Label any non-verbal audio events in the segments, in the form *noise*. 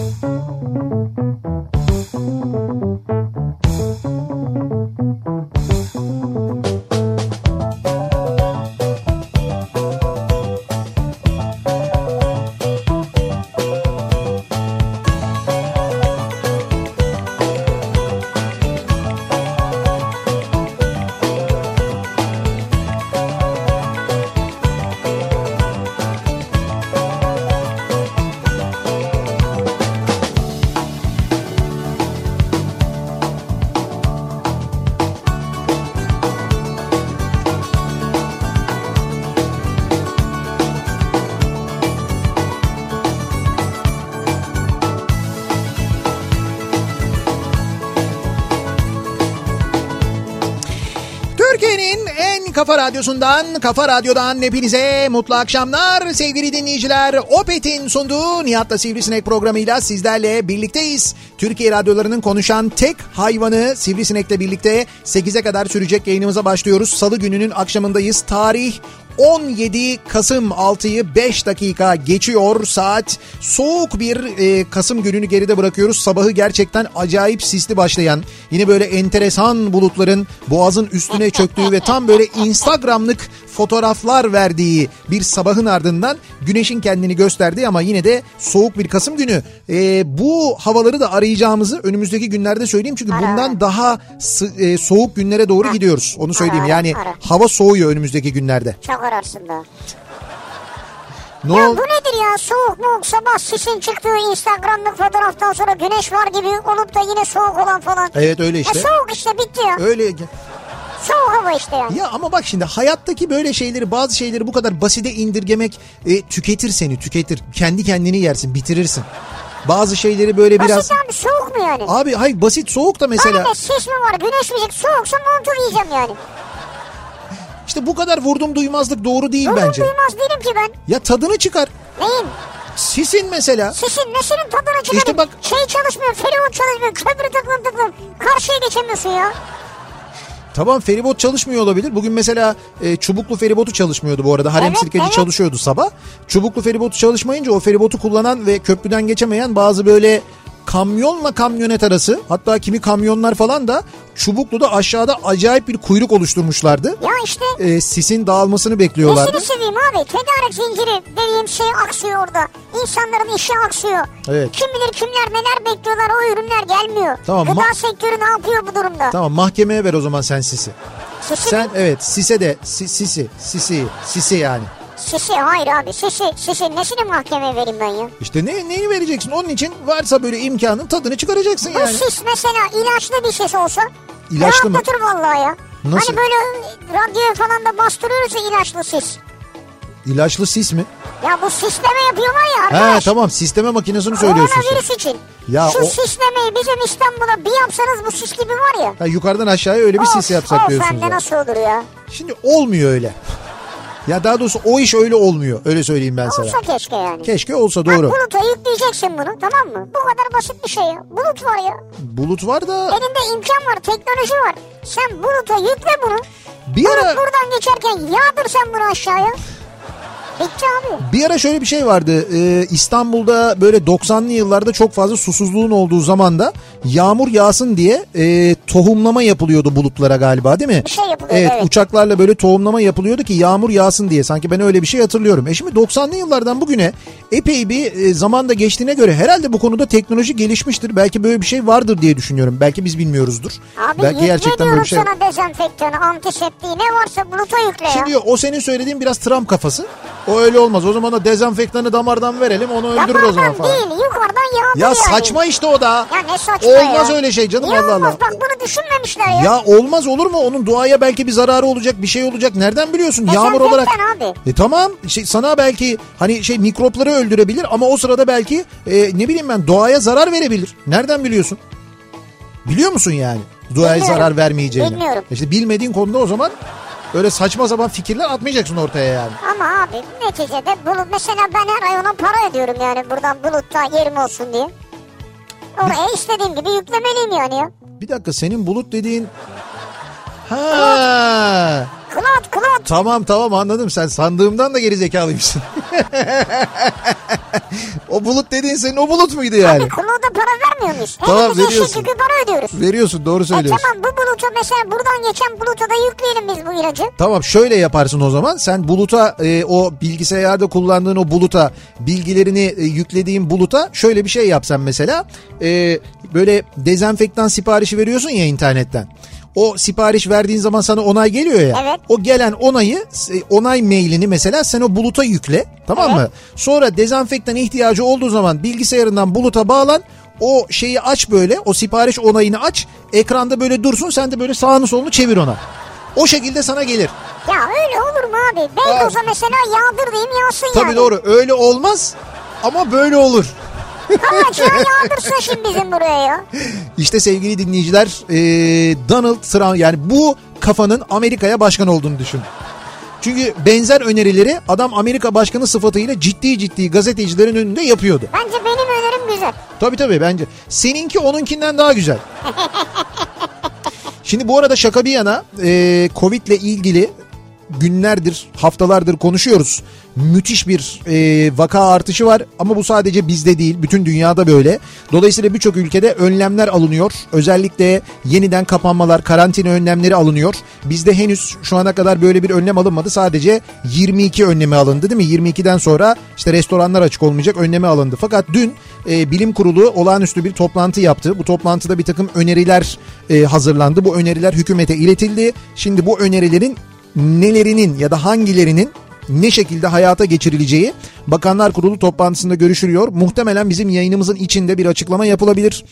Türkiye'nin kafa radyosundan, kafa radyodan hepinize mutlu akşamlar sevgili dinleyiciler. Opet'in sunduğu Nihat'la Sivrisinek programıyla sizlerle birlikteyiz. Türkiye radyolarının konuşan tek hayvanı Sivrisinek'le birlikte 8'e kadar sürecek yayınımıza başlıyoruz. Salı gününün akşamındayız. Tarih 17 Kasım 6'yı 5 dakika geçiyor saat. Soğuk bir e, Kasım gününü geride bırakıyoruz. Sabahı gerçekten acayip sisli başlayan, yine böyle enteresan bulutların boğazın üstüne çöktüğü ve tam böyle Instagram'lık fotoğraflar verdiği bir sabahın ardından güneşin kendini gösterdiği ama yine de soğuk bir Kasım günü. E, bu havaları da arayacağımızı önümüzdeki günlerde söyleyeyim çünkü Ara. bundan daha e, soğuk günlere doğru gidiyoruz. Onu söyleyeyim. Ara, Yani ara. hava soğuyor önümüzdeki günlerde. Çok ararsın da. Ne Ya ol- bu nedir ya soğuk mu sabah sisin çıktığı Instagram'lık fotoğraftan sonra güneş var gibi olup da yine soğuk olan falan. Evet öyle işte. soğuk işte bitti ya. Öyle. Soğuk hava işte yani. Ya ama bak şimdi hayattaki böyle şeyleri bazı şeyleri bu kadar basite indirgemek e, tüketir seni tüketir. Kendi kendini yersin bitirirsin. Bazı şeyleri böyle biraz... Basit abi soğuk mu yani? Abi hayır basit soğuk da mesela de sis mi var güneş mi soğuksa montu giyeceğim yani. işte bu kadar vurdum duymazlık doğru değil Doğru bence. duymaz değilim ki ben. Ya tadını çıkar. Neyin? Sisin mesela. Sisin nesinin tadını çıkarayım? İşte bak- Şey çalışmıyor, feribot çalışmıyor, köprü tıklım tıklım. Karşıya geçemiyorsun ya. Tamam feribot çalışmıyor olabilir. Bugün mesela e, çubuklu feribotu çalışmıyordu bu arada. Harem Evet, sirkeci evet. çalışıyordu sabah. Çubuklu feribotu çalışmayınca o feribotu kullanan ve köprüden geçemeyen bazı böyle kamyonla kamyonet arası hatta kimi kamyonlar falan da Çubuklu'da aşağıda acayip bir kuyruk oluşturmuşlardı. Ya işte E, sisin dağılmasını bekliyorlardı. nesini seveyim abi? Tedarik zinciri dediğim şey aksıyor orada. İnsanların işi aksıyor. Evet. Kim bilir kimler neler bekliyorlar o ürünler gelmiyor. Tamam, Gıda sektörü ne yapıyor bu durumda? Tamam mahkemeye ver o zaman sen sisi. Sisi Sen mi? evet sise de si- sisi sisi sisi yani. Sisi hayır abi sisi sisi nesini mahkemeye vereyim ben ya? İşte ne, neyi vereceksin? Onun için varsa böyle imkanın tadını çıkaracaksın Bu yani. sis mesela ilaçlı bir sis olsa İlaçlı mı? rahatlatır vallahi ya. Nasıl? Hani böyle radyoya falan da bastırıyoruz ya ilaçlı sis. İlaçlı sis mi? Ya bu sisleme yapıyorlar ya He arkadaş. tamam sisteme makinesini söylüyorsun sen. Koronavirüs için. Ya Şu o- sislemeyi bizim İstanbul'a bir yapsanız bu sis gibi var ya. Ha, yukarıdan aşağıya öyle bir sis Of, yapsak of, diyorsunuz. hem de nasıl olur ya? Şimdi olmuyor öyle. Ya daha doğrusu o iş öyle olmuyor. Öyle söyleyeyim ben sana. Olsa keşke yani. Keşke olsa Bak, doğru. buluta yükleyeceksin bunu tamam mı? Bu kadar basit bir şey ya. Bulut var ya. Bulut var da Elinde imkan var, teknoloji var. Sen buluta yükle bunu. bir Bulut ara buradan geçerken yağdır sen bunu aşağıya. Bitti abi. bir ara şöyle bir şey vardı. Ee, İstanbul'da böyle 90'lı yıllarda çok fazla susuzluğun olduğu zamanda yağmur yağsın diye e, tohumlama yapılıyordu bulutlara galiba değil mi? Bir şey yapılıyordu, Evet, evet. uçaklarla böyle tohumlama yapılıyordu ki yağmur yağsın diye. Sanki ben öyle bir şey hatırlıyorum. E şimdi 90'lı yıllardan bugüne epey bir e, zamanda geçtiğine göre herhalde bu konuda teknoloji gelişmiştir. Belki böyle bir şey vardır diye düşünüyorum. Belki biz bilmiyoruzdur. Abi Belki gerçekten böyle bir şey sana dezenfektanı, antiseptiği ne varsa buluta yükle ya. Şimdi o senin söylediğin biraz Trump kafası. O öyle olmaz. O zaman o dezenfektanı damardan verelim onu öldürür o zaman Damardan falan. değil yukarıdan yağdır Ya saçma işte o da. Ya ne saçma Olmaz ya. öyle şey canım Niye Allah olmaz? Allah. Bak bunu düşünmemişler ya. Ya olmaz olur mu? Onun doğaya belki bir zararı olacak, bir şey olacak. Nereden biliyorsun? Yağmur olarak. Abi. E tamam. Şey, sana belki hani şey mikropları öldürebilir ama o sırada belki e, ne bileyim ben doğaya zarar verebilir. Nereden biliyorsun? Biliyor musun yani? Doğaya Bilmiyorum. zarar vermeyeceğini. Bilmiyorum. İşte bilmediğin konuda o zaman öyle saçma sapan fikirler atmayacaksın ortaya yani. Ama abi neticede bulut mesela ben her ay ona para ödüyorum yani buradan bulutta yerim olsun diye. Oraya istediğim gibi yüklemeliyim yani ya. Bir dakika senin bulut dediğin... Ha. Cloud cloud. Tamam tamam anladım sen sandığımdan da geri zekalıymışsın. *laughs* o bulut dediğin senin o bulut muydu yani? Abi kulağa para vermiyor muyuz? Tamam, Hepimiz veriyorsun. yükü para ödüyoruz. Veriyorsun doğru E söylüyorsun. tamam bu buluta mesela buradan geçen buluta da yükleyelim biz bu ilacı. Tamam şöyle yaparsın o zaman. Sen buluta e, o bilgisayarda kullandığın o buluta bilgilerini e, yüklediğin buluta şöyle bir şey yapsan mesela. E, böyle dezenfektan siparişi veriyorsun ya internetten. O sipariş verdiğin zaman sana onay geliyor ya. Evet. O gelen onayı e, onay mailini mesela sen o buluta yükle. Tamam mı? Sonra dezenfektan ihtiyacı olduğu zaman bilgisayarından buluta bağlan. O şeyi aç böyle o sipariş onayını aç. Ekranda böyle dursun sen de böyle sağını solunu çevir ona. O şekilde sana gelir. Ya öyle olur mu abi? Beykoz'a mesela yağdır diyeyim yağsın Tabii yani. doğru öyle olmaz ama böyle olur. Ama yağdırsın şimdi bizim buraya ya. İşte sevgili dinleyiciler e, Donald Trump yani bu kafanın Amerika'ya başkan olduğunu düşün. Çünkü benzer önerileri adam Amerika başkanı sıfatıyla ciddi ciddi gazetecilerin önünde yapıyordu. Bence benim önerim güzel. Tabii tabii bence. Seninki onunkinden daha güzel. *laughs* Şimdi bu arada şaka bir yana e, Covid ile ilgili günlerdir, haftalardır konuşuyoruz. Müthiş bir e, vaka artışı var ama bu sadece bizde değil, bütün dünyada böyle. Dolayısıyla birçok ülkede önlemler alınıyor. Özellikle yeniden kapanmalar, karantina önlemleri alınıyor. Bizde henüz şu ana kadar böyle bir önlem alınmadı. Sadece 22 önlemi alındı değil mi? 22'den sonra işte restoranlar açık olmayacak önlemi alındı. Fakat dün e, bilim kurulu olağanüstü bir toplantı yaptı. Bu toplantıda bir takım öneriler e, hazırlandı. Bu öneriler hükümete iletildi. Şimdi bu önerilerin nelerinin ya da hangilerinin ne şekilde hayata geçirileceği Bakanlar Kurulu toplantısında görüşülüyor. Muhtemelen bizim yayınımızın içinde bir açıklama yapılabilir.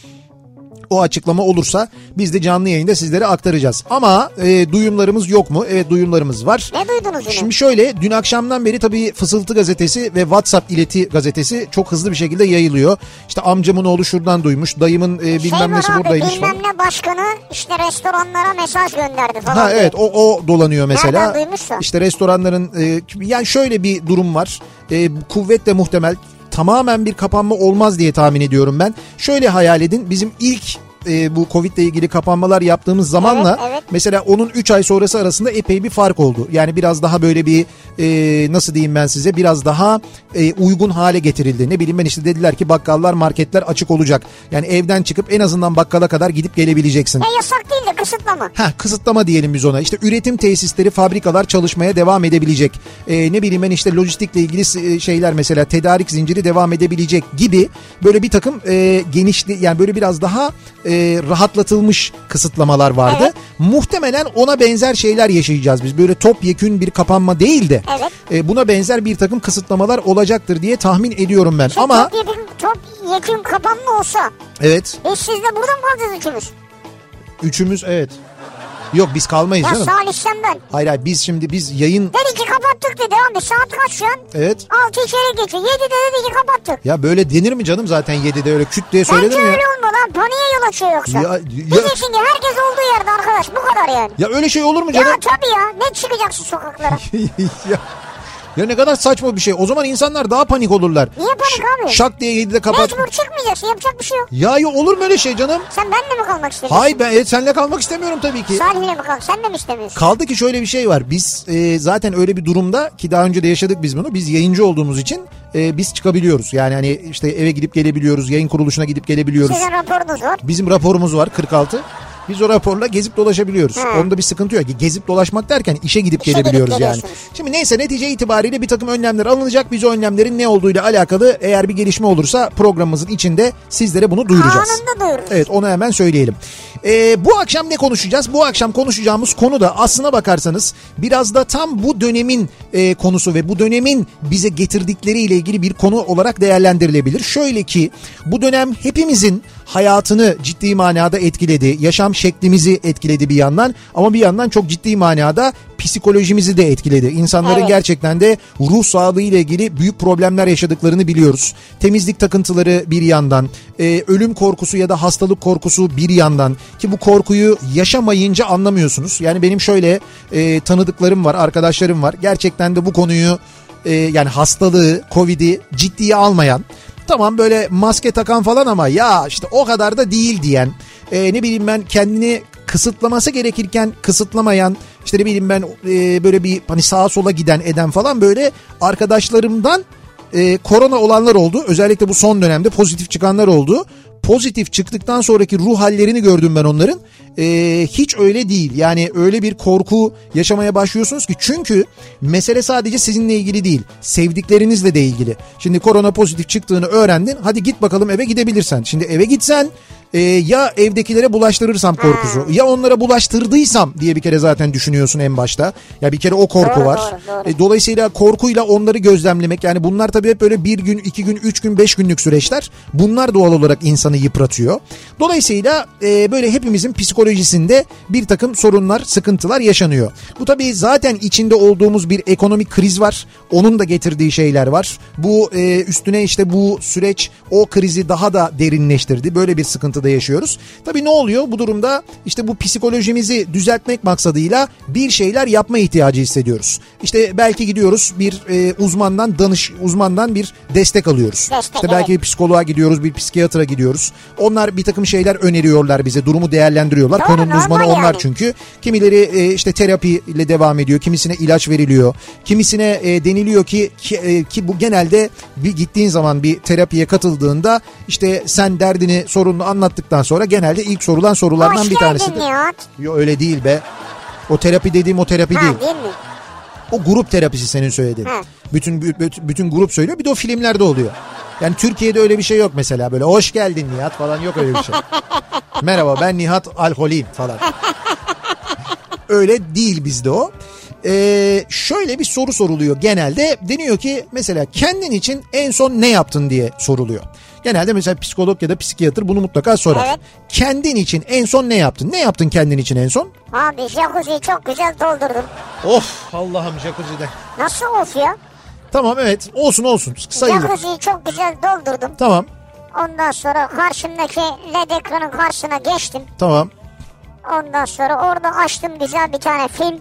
O açıklama olursa biz de canlı yayında sizlere aktaracağız. Ama e, duyumlarımız yok mu? Evet duyumlarımız var. Ne duydunuz yine? Şimdi şöyle dün akşamdan beri tabii Fısıltı gazetesi ve WhatsApp ileti gazetesi çok hızlı bir şekilde yayılıyor. İşte amcamın oğlu şuradan duymuş, dayımın e, bilmem şey nesi abi buradaymış bilmem falan. ne başkanı işte restoranlara mesaj gönderdi falan. Ha diye. evet o, o dolanıyor mesela. Nereden duymuşsa? İşte restoranların e, yani şöyle bir durum var. E, kuvvetle muhtemel tamamen bir kapanma olmaz diye tahmin ediyorum ben. Şöyle hayal edin bizim ilk e, bu Covid ile ilgili kapanmalar yaptığımız zamanla Evet. Mesela onun 3 ay sonrası arasında epey bir fark oldu. Yani biraz daha böyle bir e, nasıl diyeyim ben size biraz daha e, uygun hale getirildi. Ne bileyim ben işte dediler ki bakkallar marketler açık olacak. Yani evden çıkıp en azından bakkala kadar gidip gelebileceksin. Ya yasak değil de kısıtlama. Ha kısıtlama diyelim biz ona. İşte üretim tesisleri, fabrikalar çalışmaya devam edebilecek. Ee, ne bileyim ben işte lojistikle ilgili e, şeyler mesela tedarik zinciri devam edebilecek gibi böyle bir takım e, genişli yani böyle biraz daha e, rahatlatılmış kısıtlamalar vardı. Evet. Muhtemelen ona benzer şeyler yaşayacağız biz. Böyle topyekün bir kapanma değil de Evet. e, buna benzer bir takım kısıtlamalar olacaktır diye tahmin ediyorum ben. Çok Ama çok yakın kapanma olsa evet biz siz de burada mı kalacağız üçümüz? üçümüz evet. Yok biz kalmayız Ya canım. Salih sen ben. Hayır hayır biz şimdi biz yayın Dedi ki kapattık dedi abi saat kaç şu an? evet. Altı içeri geçiyor. Yedide dedi ki kapattık. Ya böyle denir mi canım zaten 7'de öyle küt diye Bence söylenir mi ya? öyle olmalı lan. Paniğe yol açıyor yoksa. Ya- ya- Diyeceksin ki herkes olduğu yerde arkadaş bu kadar yani. Ya öyle şey olur mu Ya canım? tabii ya ne çıkacaksın sokaklara? *laughs* ya, ya ne kadar saçma bir şey. O zaman insanlar daha panik olurlar. Niye panik abi? Şak diye 7'de kapat. Mecbur çıkmayacaksın yapacak bir şey yok. Ya ya olur mu öyle şey canım? Sen benimle mi kalmak istiyorsun? Hayır ben evet, seninle kalmak istemiyorum tabii ki. Salih'le mi kalk? Sen de mi istemiyorsun? Kaldı ki şöyle bir şey var. Biz e, zaten öyle bir durumda ki daha önce de yaşadık biz bunu. Biz yayıncı olduğumuz için e, biz çıkabiliyoruz. Yani hani işte eve gidip gelebiliyoruz. Yayın kuruluşuna gidip gelebiliyoruz. Sizin raporunuz var. Bizim raporumuz var 46. Biz o raporla gezip dolaşabiliyoruz. Ha. Onda bir sıkıntı yok. Gezip dolaşmak derken işe gidip İşe gelebiliyoruz yani. Şimdi neyse netice itibariyle bir takım önlemler alınacak. Biz o önlemlerin ne olduğuyla alakalı eğer bir gelişme olursa programımızın içinde sizlere bunu duyuracağız. Anında duyururuz. Evet onu hemen söyleyelim. Ee, bu akşam ne konuşacağız? Bu akşam konuşacağımız konu da aslına bakarsanız biraz da tam bu dönemin e, konusu ve bu dönemin bize getirdikleriyle ilgili bir konu olarak değerlendirilebilir. Şöyle ki bu dönem hepimizin hayatını ciddi manada etkiledi. Yaşam şeklimizi etkiledi bir yandan ama bir yandan çok ciddi manada psikolojimizi de etkiledi. İnsanların Evet. gerçekten de ruh sağlığı ile ilgili büyük problemler yaşadıklarını biliyoruz. Temizlik takıntıları bir yandan, e, ölüm korkusu ya da hastalık korkusu bir yandan ki bu korkuyu yaşamayınca anlamıyorsunuz. Yani benim şöyle e, tanıdıklarım var, arkadaşlarım var. Gerçekten de bu konuyu e, yani hastalığı, Covid'i ciddiye almayan Tamam böyle maske takan falan ama ya işte o kadar da değil diyen e, ne bileyim ben kendini kısıtlaması gerekirken kısıtlamayan işte ne bileyim ben e, böyle bir hani sağa sola giden eden falan böyle arkadaşlarımdan e, korona olanlar oldu. Özellikle bu son dönemde pozitif çıkanlar oldu. Pozitif çıktıktan sonraki ruh hallerini gördüm ben onların. E, hiç öyle değil. Yani öyle bir korku yaşamaya başlıyorsunuz ki. Çünkü mesele sadece sizinle ilgili değil. Sevdiklerinizle de ilgili. Şimdi korona pozitif çıktığını öğrendin. Hadi git bakalım eve gidebilirsen. Şimdi eve gitsen e, ya evdekilere bulaştırırsam korkusu ya onlara bulaştırdıysam diye bir kere zaten düşünüyorsun en başta. Ya bir kere o korku Doğru, var. doğru, doğru. E, dolayısıyla korkuyla onları gözlemlemek yani bunlar tabii hep böyle bir gün, iki gün, üç gün, beş günlük süreçler. Bunlar doğal olarak insanı yıpratıyor. Dolayısıyla e, böyle hepimizin psikolojisinde bir takım sorunlar, sıkıntılar yaşanıyor. Bu tabii zaten içinde olduğumuz bir ekonomik kriz var. Onun da getirdiği şeyler var. Bu e, üstüne işte bu süreç o krizi daha da derinleştirdi. Böyle bir sıkıntıda yaşıyoruz. Tabii ne oluyor bu durumda? İşte bu psikolojimizi düzeltmek maksadıyla bir şeyler yapma ihtiyacı hissediyoruz. İşte belki gidiyoruz bir e, uzmandan danış uzmandan bir destek alıyoruz. Destek, işte belki evet. bir psikoloğa gidiyoruz, bir psikiyatra gidiyoruz. Onlar bir takım şeyler öneriyorlar bize, durumu değerlendiriyorlar. Doğru, Konunun uzmanı onlar yani. çünkü. Kimileri e, işte terapiyle devam ediyor, kimisine ilaç veriliyor. Kimisine e, deniliyor ki ki, e, ki bu genelde bir gittiğin zaman bir terapiye katıldığında işte sen derdini, sorununu anlattıktan sonra genelde ilk sorulan sorulardan Hoş bir tanesi. Nihat. Yo öyle değil be. O terapi dediğim o terapi değil. Ha değil mi? O grup terapisi senin söylediğin. Bütün, bütün bütün grup söylüyor. Bir de o filmlerde oluyor. Yani Türkiye'de öyle bir şey yok mesela böyle hoş geldin Nihat falan yok öyle bir şey. *laughs* Merhaba ben Nihat alkoliyim falan. öyle değil bizde o. Ee, şöyle bir soru soruluyor genelde. Deniyor ki mesela kendin için en son ne yaptın diye soruluyor. Genelde mesela psikolog ya da psikiyatr bunu mutlaka sorar. Evet. Kendin için en son ne yaptın? Ne yaptın kendin için en son? Abi jacuzziyi çok güzel doldurdum. Of Allah'ım jacuzzi'de. Nasıl of ya? Tamam evet olsun olsun sayılır. Jacuzziyi çok güzel doldurdum. Tamam Ondan sonra karşımdaki led ekranın karşısına geçtim. tamam Ondan sonra orada açtım güzel bir tane film.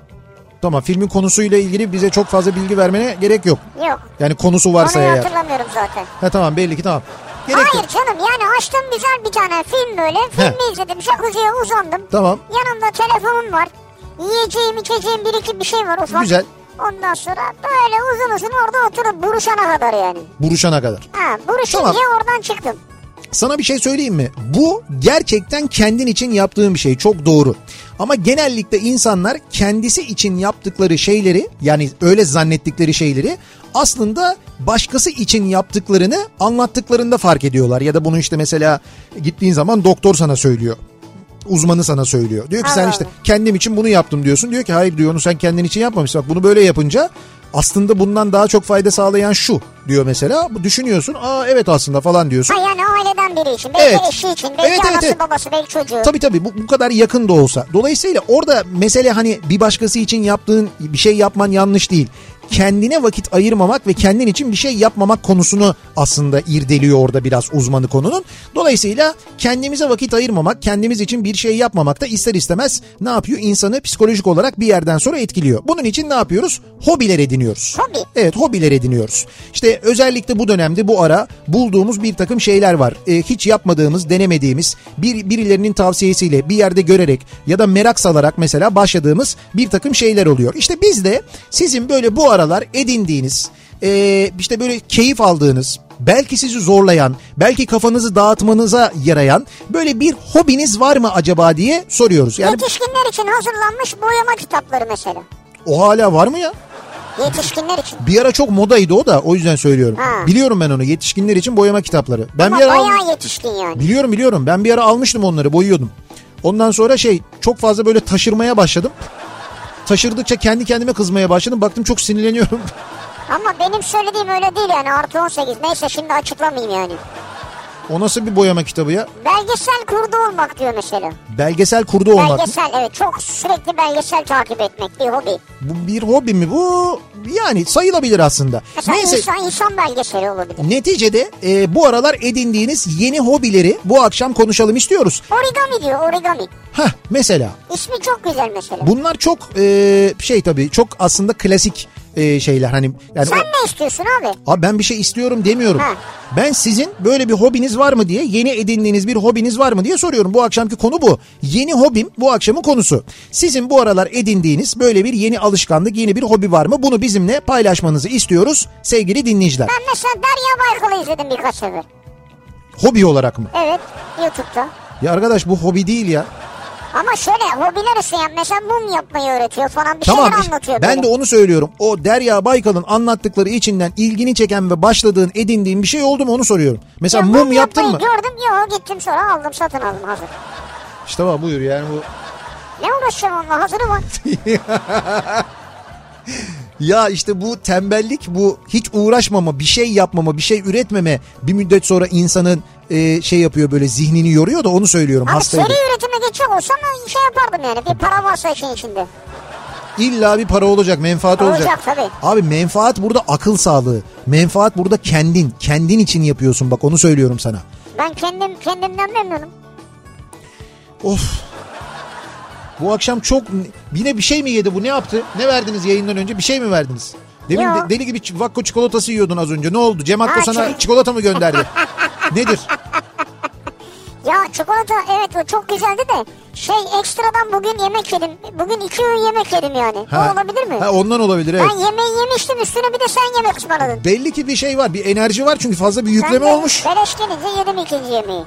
tamam filmin konusuyla ilgili bize çok fazla bilgi vermene gerek yok. Yok. Yani konusu varsa Konuyu eğer. hatırlamıyorum zaten. Ha tamam belli ki tamam. Gerek Hayır yok. canım yani açtım güzel bir tane film böyle. Filmi izledim jacuzziye uzandım. Tamam Yanımda telefonum var. Yiyeceğim içeceğim bir iki bir şey var ufak. Güzel. Ondan sonra böyle uzun uzun orada oturup buruşana kadar yani. buruşana kadar. Ha buruşunca Tamam. oradan çıktım. Sana bir şey söyleyeyim mi? Bu gerçekten kendin için yaptığın bir şey. Çok doğru. Ama genellikle insanlar kendisi için yaptıkları şeyleri yani öyle zannettikleri şeyleri aslında başkası için yaptıklarını anlattıklarında fark ediyorlar. Ya da bunu işte mesela gittiğin zaman doktor sana söylüyor. Uzmanı sana söylüyor. Diyor ki sen işte kendim için bunu yaptım diyorsun. Diyor ki hayır diyor onu sen kendin için yapmamışsın. Bak bunu böyle yapınca aslında bundan daha çok fayda sağlayan şu diyor mesela. Bu Düşünüyorsun aa evet aslında falan diyorsun. Ha yani aileden biri için. Belki Evet. eşi için. Belki Evet, anası evet. babası. Belki çocuğu. Tabii tabii bu, bu kadar yakın da olsa. Dolayısıyla orada mesele hani bir başkası için yaptığın bir şey yapman yanlış değil. Kendine vakit ayırmamak ve kendin için bir şey yapmamak konusunu aslında irdeliyor orada biraz uzmanı konunun. Dolayısıyla kendimize vakit ayırmamak, kendimiz için bir şey yapmamak da ister istemez ne yapıyor? İnsanı psikolojik olarak bir yerden sonra etkiliyor. Bunun için ne yapıyoruz? Hobiler ediniyoruz. Hobi. Evet hobiler ediniyoruz. İşte özellikle bu dönemde bu ara bulduğumuz bir takım şeyler var. Ee, hiç yapmadığımız, denemediğimiz, bir birilerinin tavsiyesiyle bir yerde görerek ya da merak salarak mesela başladığımız bir takım şeyler oluyor. İşte biz de sizin böyle bu aralar edindiğiniz, ee, işte böyle keyif aldığınız, belki sizi zorlayan, belki kafanızı dağıtmanıza yarayan böyle bir hobiniz var mı acaba diye soruyoruz. Yani Yetişkinler için hazırlanmış boyama kitapları mesela. o hala var mı ya? Yetişkinler için. Bir ara çok modaydı o da o yüzden söylüyorum. Ha. Biliyorum ben onu yetişkinler için boyama kitapları. Ben Ama bir ara bayağı yetişkin yani. biliyorum biliyorum ben bir ara almıştım onları boyuyordum. Ondan sonra şey çok fazla böyle taşırmaya başladım. Taşırdıkça kendi kendime kızmaya başladım. Baktım çok sinirleniyorum. *laughs* Ama benim söylediğim öyle değil yani artı 18. Neyse şimdi açıklamayayım yani. O nasıl bir boyama kitabı ya? Belgesel kurdu olmak diyor mesela. Belgesel kurdu olmak. mı? Belgesel evet çok sürekli belgesel takip etmek bir hobi. Bu bir hobi mi bu? Yani sayılabilir aslında. Mesela Neyse insan, insan belgeseli olabilir. neticede e, bu aralar edindiğiniz yeni hobileri bu akşam konuşalım istiyoruz. Origami diyor origami. Heh mesela İsmi çok güzel mesela. Bunlar çok e, şey tabii çok aslında klasik e, şeyler. Hani yani Sen o- ne istiyorsun abi? Abi ben bir şey istiyorum demiyorum. Ha. Ben sizin böyle bir hobiniz var mı diye, yeni edindiğiniz bir hobiniz var mı diye soruyorum. Bu akşamki konu bu. Yeni hobim bu akşamın konusu. Sizin bu aralar edindiğiniz böyle bir yeni alışkanlık, yeni bir hobi var mı? Bunu bizimle paylaşmanızı istiyoruz sevgili dinleyiciler. Ben mesela Derya Baykal'ı izledim birkaç sefer. Hobi olarak mı? Evet YouTube'da. Ya arkadaş bu hobi değil ya. Ama şöyle hobiler ise yani mesela mum yapmayı öğretiyor falan bir Tamam şeyler işte anlatıyor ben böyle. de onu söylüyorum. O Derya Baykal'ın anlattıkları içinden ilgini çeken ve başladığın, edindiğin bir şey oldu mu onu soruyorum. Mesela Ya mum yaptın mı? gördüm yok gittim sonra aldım satın aldım hazır. İşte bak buyur yani bu. Ne uğraşacağım onunla hazırı var. *laughs* Ya işte bu tembellik, bu hiç uğraşmama, bir şey yapmama, bir şey üretmeme bir müddet sonra insanın e, şey yapıyor böyle zihnini yoruyor da onu söylüyorum Abi hastaydı. seri üretime geçecek olsam şey yapardım yani bir para varsa işin içinde. İlla bir para olacak, menfaat olacak. Olacak tabii. Abi menfaat burada akıl sağlığı. Menfaat burada kendin. Kendin için yapıyorsun bak onu söylüyorum sana. Ben kendim kendimden memnunum. Of. Bu akşam çok yine bir şey mi yedi bu ne yaptı? Ne verdiniz yayından önce bir şey mi verdiniz? Demin Yo. de- deli gibi Vakko çikolatası yiyordun az önce. Ne oldu? Cem Akko Ha, sana çi- çikolata mı gönderdi? *laughs* Nedir? Ya çikolata evet o çok güzeldi de şey ekstradan bugün yemek yedim. Bugün iki öğün yemek yedim yani. O olabilir mi? Ha, ondan olabilir evet. Ben yemeği yemiştim üstüne bir de sen yemek ısmarladın. Belli ki bir şey var. Bir enerji var çünkü fazla bir yükleme Ben de olmuş. Beleş gelince yedim ikinci yemeği.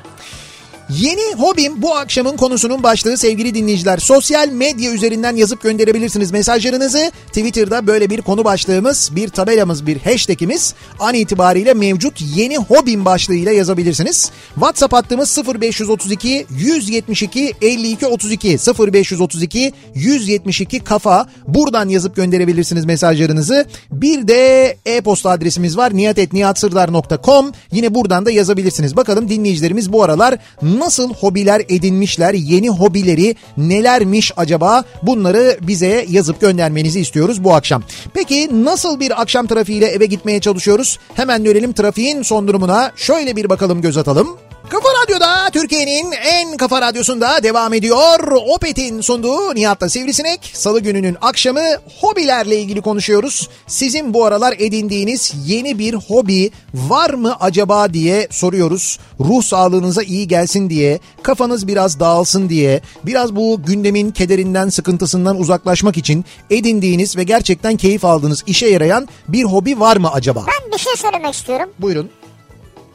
Yeni hobim bu akşamın konusunun başlığı sevgili dinleyiciler. Sosyal medya üzerinden yazıp gönderebilirsiniz mesajlarınızı. Twitter'da böyle bir konu başlığımız, bir tabelamız, bir hashtagimiz an itibariyle mevcut yeni hobim başlığıyla yazabilirsiniz. WhatsApp hattımız 0532 172 52 32 0532 172 kafa. Buradan yazıp gönderebilirsiniz mesajlarınızı. Bir de e-posta adresimiz var niyatetniyatsırdar.com. Yine buradan da yazabilirsiniz. Bakalım dinleyicilerimiz bu aralar nasıl hobiler edinmişler, yeni hobileri nelermiş acaba? Bunları bize yazıp göndermenizi istiyoruz bu akşam. Peki nasıl bir akşam trafiğiyle eve gitmeye çalışıyoruz? Hemen dönelim trafiğin son durumuna. Şöyle bir bakalım göz atalım. Kafa Radyo'da Türkiye'nin en kafa radyosunda devam ediyor. Opet'in sunduğu Nihat'la Sivrisinek. Salı gününün akşamı hobilerle ilgili konuşuyoruz. Sizin bu aralar edindiğiniz yeni bir hobi var mı acaba diye soruyoruz. Ruh sağlığınıza iyi gelsin diye, kafanız biraz dağılsın diye, biraz bu gündemin kederinden, sıkıntısından uzaklaşmak için edindiğiniz ve gerçekten keyif aldığınız işe yarayan bir hobi var mı acaba? Ben bir şey söylemek istiyorum. Buyurun.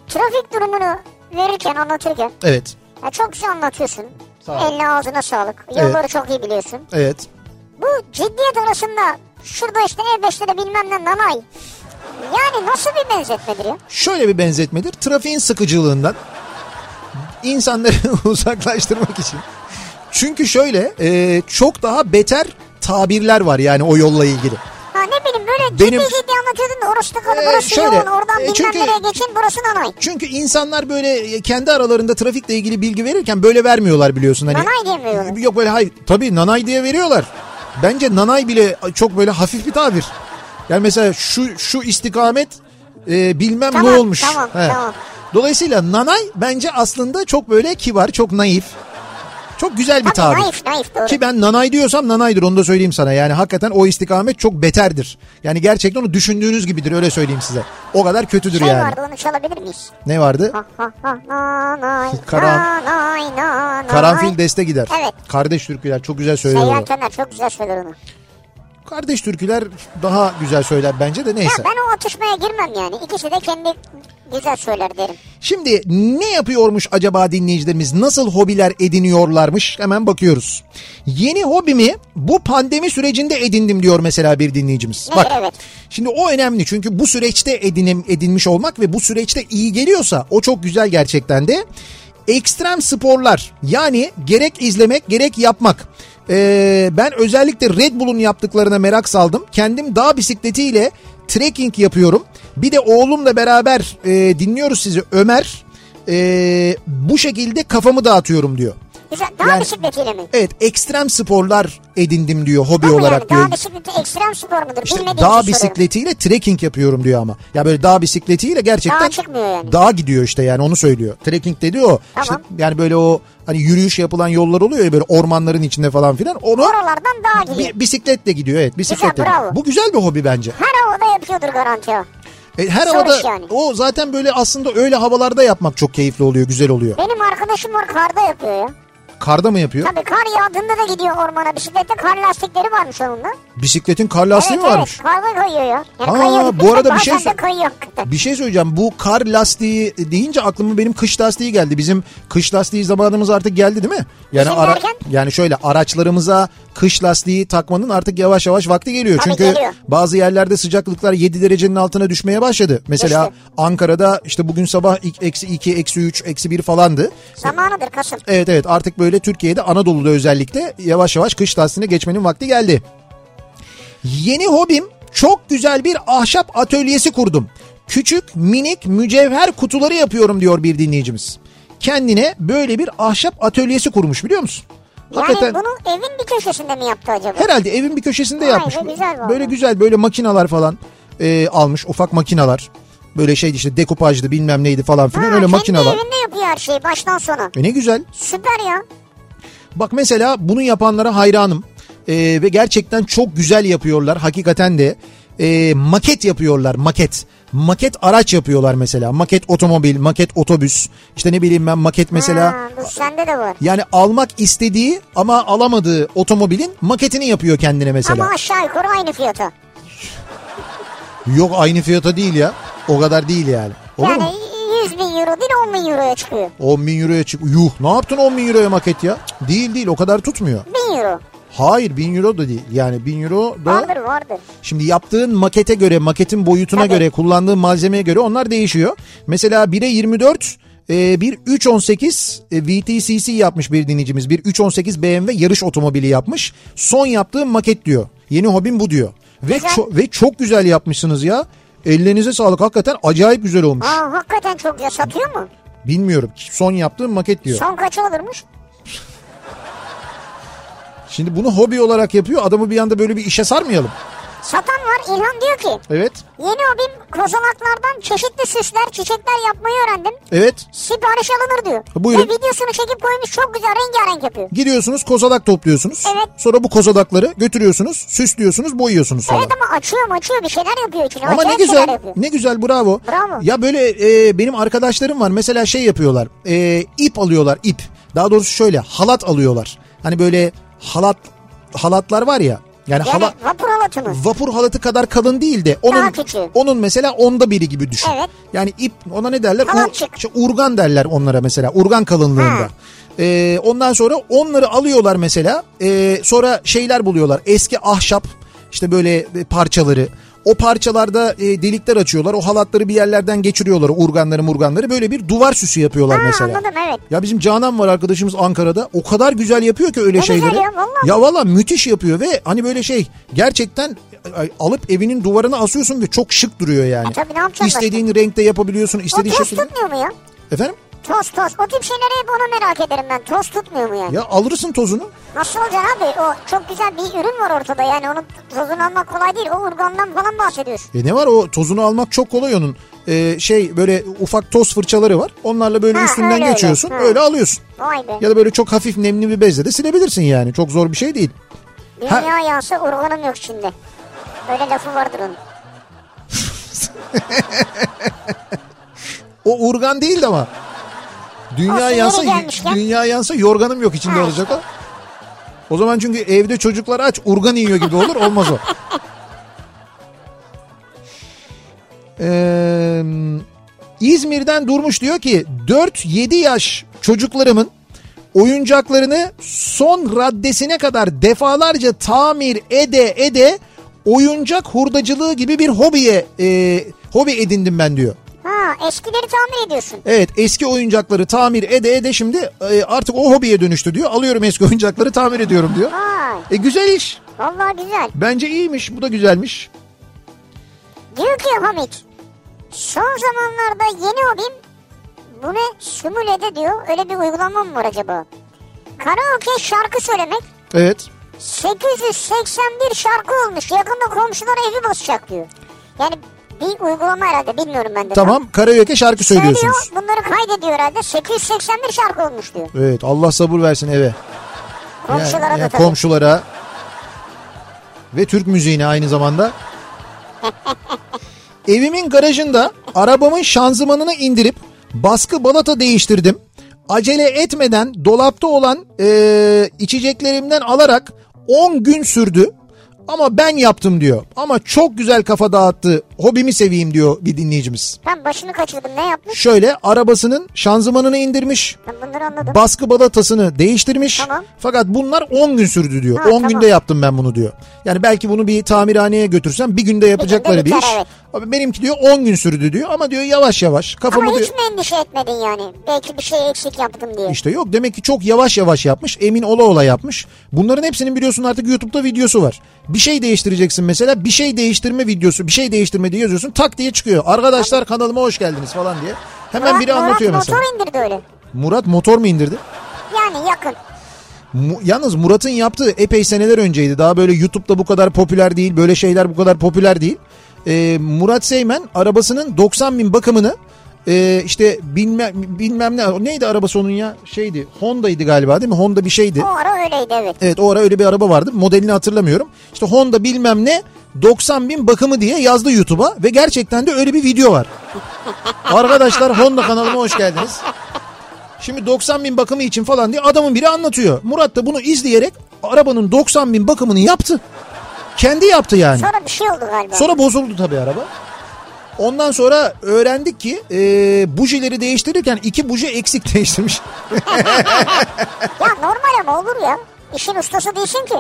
Trafik durumunu verirken anlatırken Evet. ya çok güzel anlatıyorsun. Sağ ol. Eline ağzına sağlık. Yolları çok iyi biliyorsun. Evet. Bu ciddiyet arasında şurada işte E5'te de bilmem ne nanay. Yani nasıl bir benzetmedir ya? şöyle bir benzetmedir. Trafiğin sıkıcılığından insanları *laughs* uzaklaştırmak için. Çünkü şöyle e, çok daha beter tabirler var yani o yolla ilgili. Bileyim böyle Benim- ciddi ciddi anlatıyordun da orası tıkalı Ee, burası şöyle, yoğun oradan e, bilmem çünkü- nereye geçin burası nanay. Çünkü insanlar böyle kendi aralarında trafikle ilgili bilgi verirken böyle vermiyorlar biliyorsun. Hani, Nanay diye veriyorlar? Yok böyle hayır. Tabii nanay diye veriyorlar. Bence nanay bile çok böyle hafif bir tabir. Yani mesela şu şu istikamet e, bilmem Tamam, ne olmuş. tamam, tamam. Dolayısıyla nanay bence aslında çok böyle kibar, çok naif. Çok güzel bir Tabii tabir. naif naif doğru. Ki ben nanay diyorsam nanaydır onu da söyleyeyim sana. Yani hakikaten o istikamet çok beterdir. Yani gerçekten onu düşündüğünüz gibidir öyle söyleyeyim size. O kadar kötüdür şey yani. vardı onu çalabilir miyiz? Ne vardı? *laughs* Karan-. Karanfil deste gider. Evet. Kardeş türküler çok güzel söyler Seyyan onu. Tener çok güzel söyler onu. Kardeş türküler daha güzel söyler bence de Ya neyse. ben o atışmaya girmem yani. İkisi de kendi güzel söyler derim. Şimdi ne yapıyormuş acaba dinleyicilerimiz? Nasıl hobiler ediniyorlarmış? Hemen bakıyoruz. Yeni hobimi bu pandemi sürecinde edindim diyor mesela bir dinleyicimiz. Ne? Bak. Evet. Şimdi o önemli çünkü bu süreçte edinim, edinmiş olmak ve bu süreçte iyi geliyorsa o çok güzel gerçekten de. Ekstrem sporlar yani gerek izlemek gerek yapmak. Ee, ben özellikle Red Bull'un yaptıklarına merak saldım. Kendim dağ bisikletiyle trekking yapıyorum. Bir de oğlumla beraber e, dinliyoruz sizi Ömer. e, bu şekilde kafamı dağıtıyorum diyor. Güzel. Dağ Yani- bisikletiyle mi? Evet ekstrem sporlar edindim diyor hobi Ama olarak yani diyor. dağ bisikleti ekstrem spor mudur? İşte Bilmediğim dağ soruyorum. bisikletiyle trekking yapıyorum diyor ama. Ya böyle dağ bisikletiyle gerçekten çıkmıyor yani. dağa gidiyor işte yani onu söylüyor. Trekking dedi o. Tamam. İşte yani böyle o hani yürüyüş yapılan yollar oluyor ya böyle ormanların içinde falan filan. Onu Oralardan dağa gidiyor. bi- bisikletle gidiyor evet bisikletle. Güzel, bravo. Bu güzel bir hobi bence. Her havada yapıyordur garanti o. E, her havada yani. o zaten böyle aslında öyle havalarda yapmak çok keyifli oluyor, güzel oluyor. Benim arkadaşım var karda yapıyor ya. Karda mı yapıyor? Tabii kar yağdığında da gidiyor ormana. Bisiklette kar lastikleri varmış onun da. Bisikletin kar lastiği evet mi varmış? evet karda kayıyor ya. Yani Ha, kayıyor. bu arada bir şey. Bir şey söyleyeceğim. Bu kar lastiği deyince aklıma benim kış lastiği geldi. Bizim kış lastiği zamanımız artık geldi değil mi? Yani Bizim ara, derken? yani şöyle araçlarımıza kış lastiği takmanın artık yavaş yavaş vakti geliyor. Tabii Çünkü geliyor. bazı yerlerde sıcaklıklar 7 derecenin altına düşmeye başladı. Mesela Düştü. Ankara'da işte bugün sabah eksi 2, eksi 3, eksi 1 falandı. Zamanıdır Kasım. Evet evet artık böyle Türkiye'de Anadolu'da özellikle yavaş yavaş kış lastiğine geçmenin vakti geldi. Yeni hobim çok güzel bir ahşap atölyesi kurdum. Küçük minik mücevher kutuları yapıyorum diyor bir dinleyicimiz. Kendine böyle bir ahşap atölyesi kurmuş biliyor musun? Yani bunu evin bir köşesinde mi yaptı acaba? Herhalde evin bir köşesinde Vay yapmış. güzel vallahi. böyle güzel böyle makinalar falan e, almış ufak makinalar. Böyle şey işte dekupajdı bilmem neydi falan filan Ha, öyle kendi makinalar. evinde yapıyor her şeyi baştan sona. E ne güzel. Süper ya. Bak mesela bunu yapanlara hayranım. Ee, ve gerçekten çok güzel yapıyorlar hakikaten de. Ee, maket yapıyorlar maket. Maket araç yapıyorlar mesela. Maket otomobil, maket otobüs. İşte ne bileyim ben maket mesela. Ha, bu sende de var. Yani almak istediği ama alamadığı otomobilin maketini yapıyor kendine mesela. Ama aşağı yukarı aynı fiyata. Yok aynı fiyata değil ya. O kadar değil yani. Olur yani mu? 100 bin euro değil 10 bin euroya çıkıyor. 10 bin euroya çık. Yuh ne yaptın 10 bin euroya maket ya? Değil değil o kadar tutmuyor. 1000 euro. Hayır 1000 euro da değil. Yani 1000 euro da... Vardır vardır. Şimdi yaptığın makete göre, maketin boyutuna Tabii. göre, kullandığın malzemeye göre onlar değişiyor. Mesela 1'e 24, e, bir 318 e, VTCC yapmış bir dinleyicimiz. Bir 318 BMW yarış otomobili yapmış. Son yaptığım maket diyor. Yeni hobim bu diyor. Ve, ço- ve çok güzel yapmışsınız ya. Ellerinize sağlık. Hakikaten acayip güzel olmuş. Aa hakikaten çok güzel satıyor mu? Bilmiyorum. Son yaptığım maket diyor. Son kaça olurmuş? Şimdi bunu hobi olarak yapıyor. Adamı bir anda böyle bir işe sarmayalım. Satan var İlhan diyor ki Evet. yeni hobim kozalaklardan çeşitli süsler çiçekler yapmayı öğrendim. Evet. Sipariş alınır diyor. Buyurun. Ve videosunu çekip koymuş çok güzel rengarenk yapıyor. Gidiyorsunuz kozalak topluyorsunuz. Evet. Sonra bu kozalakları götürüyorsunuz, süslüyorsunuz, boyuyorsunuz sonra. Evet ama açıyor açıyor bir şeyler yapıyor içine. Ama ne Acayip güzel, ne güzel bravo. Bravo. Ya böyle e, benim arkadaşlarım var mesela şey yapıyorlar, e, ip alıyorlar ip. Daha doğrusu şöyle halat alıyorlar. Hani böyle halat halatlar var ya. Yani, Yani halat vapur halatı mı? vapur halatı kadar kalın değil de onun onun mesela onda biri gibi düşün. Evet. Yani ip ona ne derler? Halatçık. işte urgan derler onlara mesela. Urgan kalınlığında. Ha. Ee, ondan sonra onları alıyorlar mesela. Ee, sonra şeyler buluyorlar. Eski ahşap işte böyle e, parçaları. O parçalarda e, delikler açıyorlar. O halatları bir yerlerden geçiriyorlar. Urganları murganları. Böyle bir duvar süsü yapıyorlar Ha, mesela. anladım evet. Ya bizim Canan var arkadaşımız Ankara'da. O kadar güzel yapıyor ki öyle Ne güzel şeyleri. ya, vallahi. Ya valla müthiş yapıyor ve hani böyle şey gerçekten ay, alıp evinin duvarına asıyorsun ve çok şık duruyor yani. E tabii, ne yapacaksın İstediğin renkte yapabiliyorsun. O istediğin toz şekilde. tutmuyor mu ya? Efendim? Toz toz. O tip şeyleri hep ona merak ederim ben. Toz tutmuyor mu yani? Ya alırsın tozunu. Nasıl olacak abi? O çok güzel bir ürün var ortada yani onun tozunu almak kolay değil. O urgandan falan bahsediyorsun. E ne var o tozunu almak çok kolay onun. Ee, şey böyle ufak toz fırçaları var. Onlarla böyle Ha, üstünden öyle öyle. geçiyorsun. Ha. Öyle alıyorsun. Vay be. Ya da böyle çok hafif nemli bir bezle de silebilirsin yani. Çok zor bir şey değil. Dünya yansı urganım yok içinde. Öyle lafı vardır onun. *laughs* O urgan değildi ama. Dünya yansa dünya yansa yorganım yok içinde Ha. olacak o. O zaman çünkü evde çocuklar aç urgan yiyor gibi olur olmaz o. *laughs* Ee, İzmir'den Durmuş diyor ki 4-7 yaş çocuklarımın oyuncaklarını son raddesine kadar defalarca tamir ede ede oyuncak hurdacılığı gibi bir hobiye e, hobi edindim ben diyor. Ha eskileri tamir ediyorsun. Evet eski oyuncakları tamir ede ede şimdi e, artık o hobiye dönüştü diyor. Alıyorum eski *laughs* oyuncakları tamir ediyorum diyor. Vay E güzel iş. vallahi güzel. Bence iyiymiş bu da güzelmiş. Diyor ki Hamit son zamanlarda yeni hobim bu ne simülede diyor öyle bir uygulama mı var acaba? Karaoke şarkı söylemek Evet. 881 şarkı olmuş. Yakında komşular evi basacak diyor. Yani bir uygulama herhalde bilmiyorum ben de. Tamam karaoke şarkı söylüyorsunuz. Söylüyor bunları kaydediyor herhalde. 881 şarkı olmuş diyor. Evet Allah sabır versin eve. Komşulara da tabii. komşulara ve Türk müziğine aynı zamanda. *laughs* Evimin garajında arabamın şanzımanını indirip baskı balata değiştirdim. Acele etmeden dolapta olan eee, içeceklerimden alarak 10 gün sürdü. Ama ben yaptım diyor. Ama çok güzel kafa dağıttı. Hobimi seveyim diyor bir dinleyicimiz. Ben başını kaçırdım ne yapmış? Şöyle arabasının şanzımanını indirmiş. Ben bunları anladım. Baskı balatasını değiştirmiş. Tamam. Fakat bunlar 10 gün sürdü diyor. Ha, 10 tamam. günde yaptım ben bunu diyor. Yani belki bunu bir tamirhaneye götürsem bir günde yapacakları bir, biter, iş. evet. Abi benimki diyor 10 gün sürdü diyor ama diyor yavaş yavaş kafamı Ama diyor. hiç mi endişe etmedin yani? Belki bir şey eksik yaptım diye. İşte yok demek ki çok yavaş yavaş yapmış. Emin ola ola yapmış. Bunların hepsinin biliyorsun artık YouTube'da videosu var. Bir şey değiştireceksin mesela bir şey değiştirme videosu bir şey değiştirme diye yazıyorsun tak diye çıkıyor. Arkadaşlar kanalıma hoş geldiniz falan diye. Hemen Murat- biri anlatıyor Murat mesela. motor indirdi öyle. Murat motor mu indirdi? Yani yakın. Mu- Yalnız Murat'ın yaptığı epey seneler önceydi. Daha böyle YouTube'da bu kadar popüler değil. Böyle şeyler bu kadar popüler değil. Ee, Murat Seymen arabasının 90 bin bakımını e, işte bilmem, bilmem ne neydi arabası onun ya şeydi Honda'ydı galiba değil mi? Honda bir şeydi. O ara öyleydi evet. Evet o ara öyle bir araba vardı. Modelini hatırlamıyorum. İşte Honda bilmem ne 90 bin bakımı diye yazdı YouTube'a ve gerçekten de öyle bir video var. Arkadaşlar Honda kanalıma hoş geldiniz. Şimdi 90 bin bakımı için falan diye adamın biri anlatıyor. Murat da bunu izleyerek arabanın 90 bin bakımını yaptı. Kendi yaptı yani. Sonra bir şey oldu galiba. Sonra bozuldu tabii araba. Ondan sonra öğrendik ki e, bujileri değiştirirken iki buji eksik *laughs* değiştirmiş. Ya normal ama olur ya. İşin ustası değilsin ki.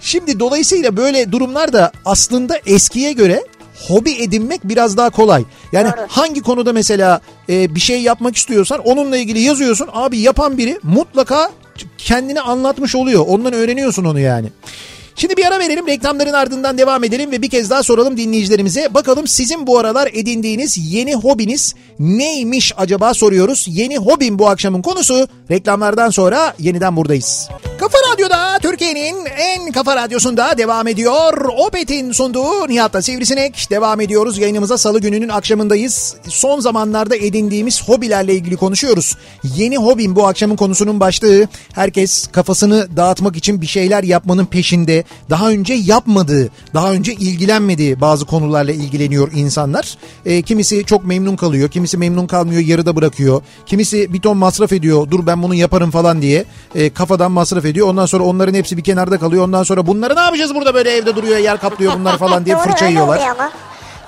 Şimdi dolayısıyla böyle durumlarda aslında eskiye göre hobi edinmek biraz daha kolay. Yani Doğru. hangi konuda mesela e, bir şey yapmak istiyorsan onunla ilgili yazıyorsun. Abi yapan biri mutlaka kendini anlatmış oluyor. Ondan öğreniyorsun onu yani. Şimdi bir ara verelim reklamların ardından devam edelim ve bir kez daha soralım dinleyicilerimize. Bakalım sizin bu aralar edindiğiniz yeni hobiniz neymiş acaba soruyoruz. Yeni hobim bu akşamın konusu. Reklamlardan sonra yeniden buradayız. Kafa Radyo'da Türkiye'nin en kafa radyosunda devam ediyor. Opet'in sunduğu Nihat'la Sivrisinek. Devam ediyoruz yayınımıza salı gününün akşamındayız. Son zamanlarda edindiğimiz hobilerle ilgili konuşuyoruz. Yeni hobim bu akşamın konusunun başlığı. Herkes kafasını dağıtmak için bir şeyler yapmanın peşinde. Daha önce yapmadığı, daha önce ilgilenmediği bazı konularla ilgileniyor insanlar. E, kimisi çok memnun kalıyor, kimisi memnun kalmıyor, yarıda bırakıyor. Kimisi bir ton masraf ediyor, dur ben bunu yaparım falan diye e, kafadan masraf ediyor. Ondan sonra onların hepsi bir kenarda kalıyor. Ondan sonra bunları ne yapacağız burada böyle evde duruyor, yer kaplıyor bunlar *laughs* falan diye fırça yiyorlar.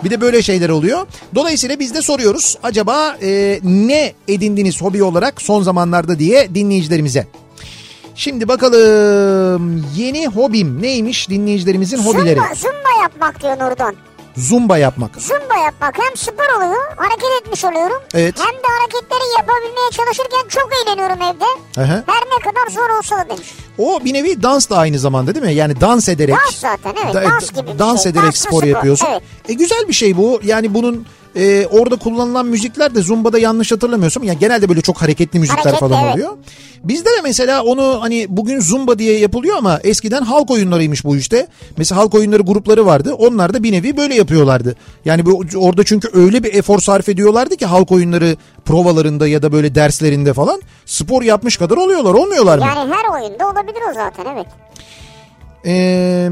Bir de böyle şeyler oluyor. Dolayısıyla biz de soruyoruz acaba e, ne edindiniz hobi olarak son zamanlarda diye dinleyicilerimize. Şimdi bakalım yeni hobim neymiş dinleyicilerimizin hobileri? Zumba, zumba yapmak diyor Nurdan. Zumba yapmak. Zumba yapmak hem spor oluyor hareket etmiş oluyorum. Evet. Hem de hareketleri yapabilmeye çalışırken çok eğleniyorum evde. Aha. Her ne kadar zor olsa da demiş. O bir nevi dans da aynı zamanda değil mi? Yani dans ederek. Dans zaten, evet, dans gibi bir Dans şey. ederek Danslı spor spor, yapıyorsun. evet. E güzel bir şey bu. Yani bunun e, orada kullanılan müzikler de Zumba'da yanlış hatırlamıyorsam yani genelde böyle çok hareketli müzikler Hareketli, falan evet. oluyor. Bizde de mesela onu hani bugün Zumba diye yapılıyor ama eskiden halk oyunlarıymış bu işte. Mesela halk oyunları grupları vardı. Onlar da bir nevi böyle yapıyorlardı. Yani bu orada çünkü öyle bir efor sarf ediyorlardı ki halk oyunları provalarında ya da böyle derslerinde falan spor yapmış kadar oluyorlar. Olmuyorlar mı? Yani her oyunda olabilir o zaten evet. Eee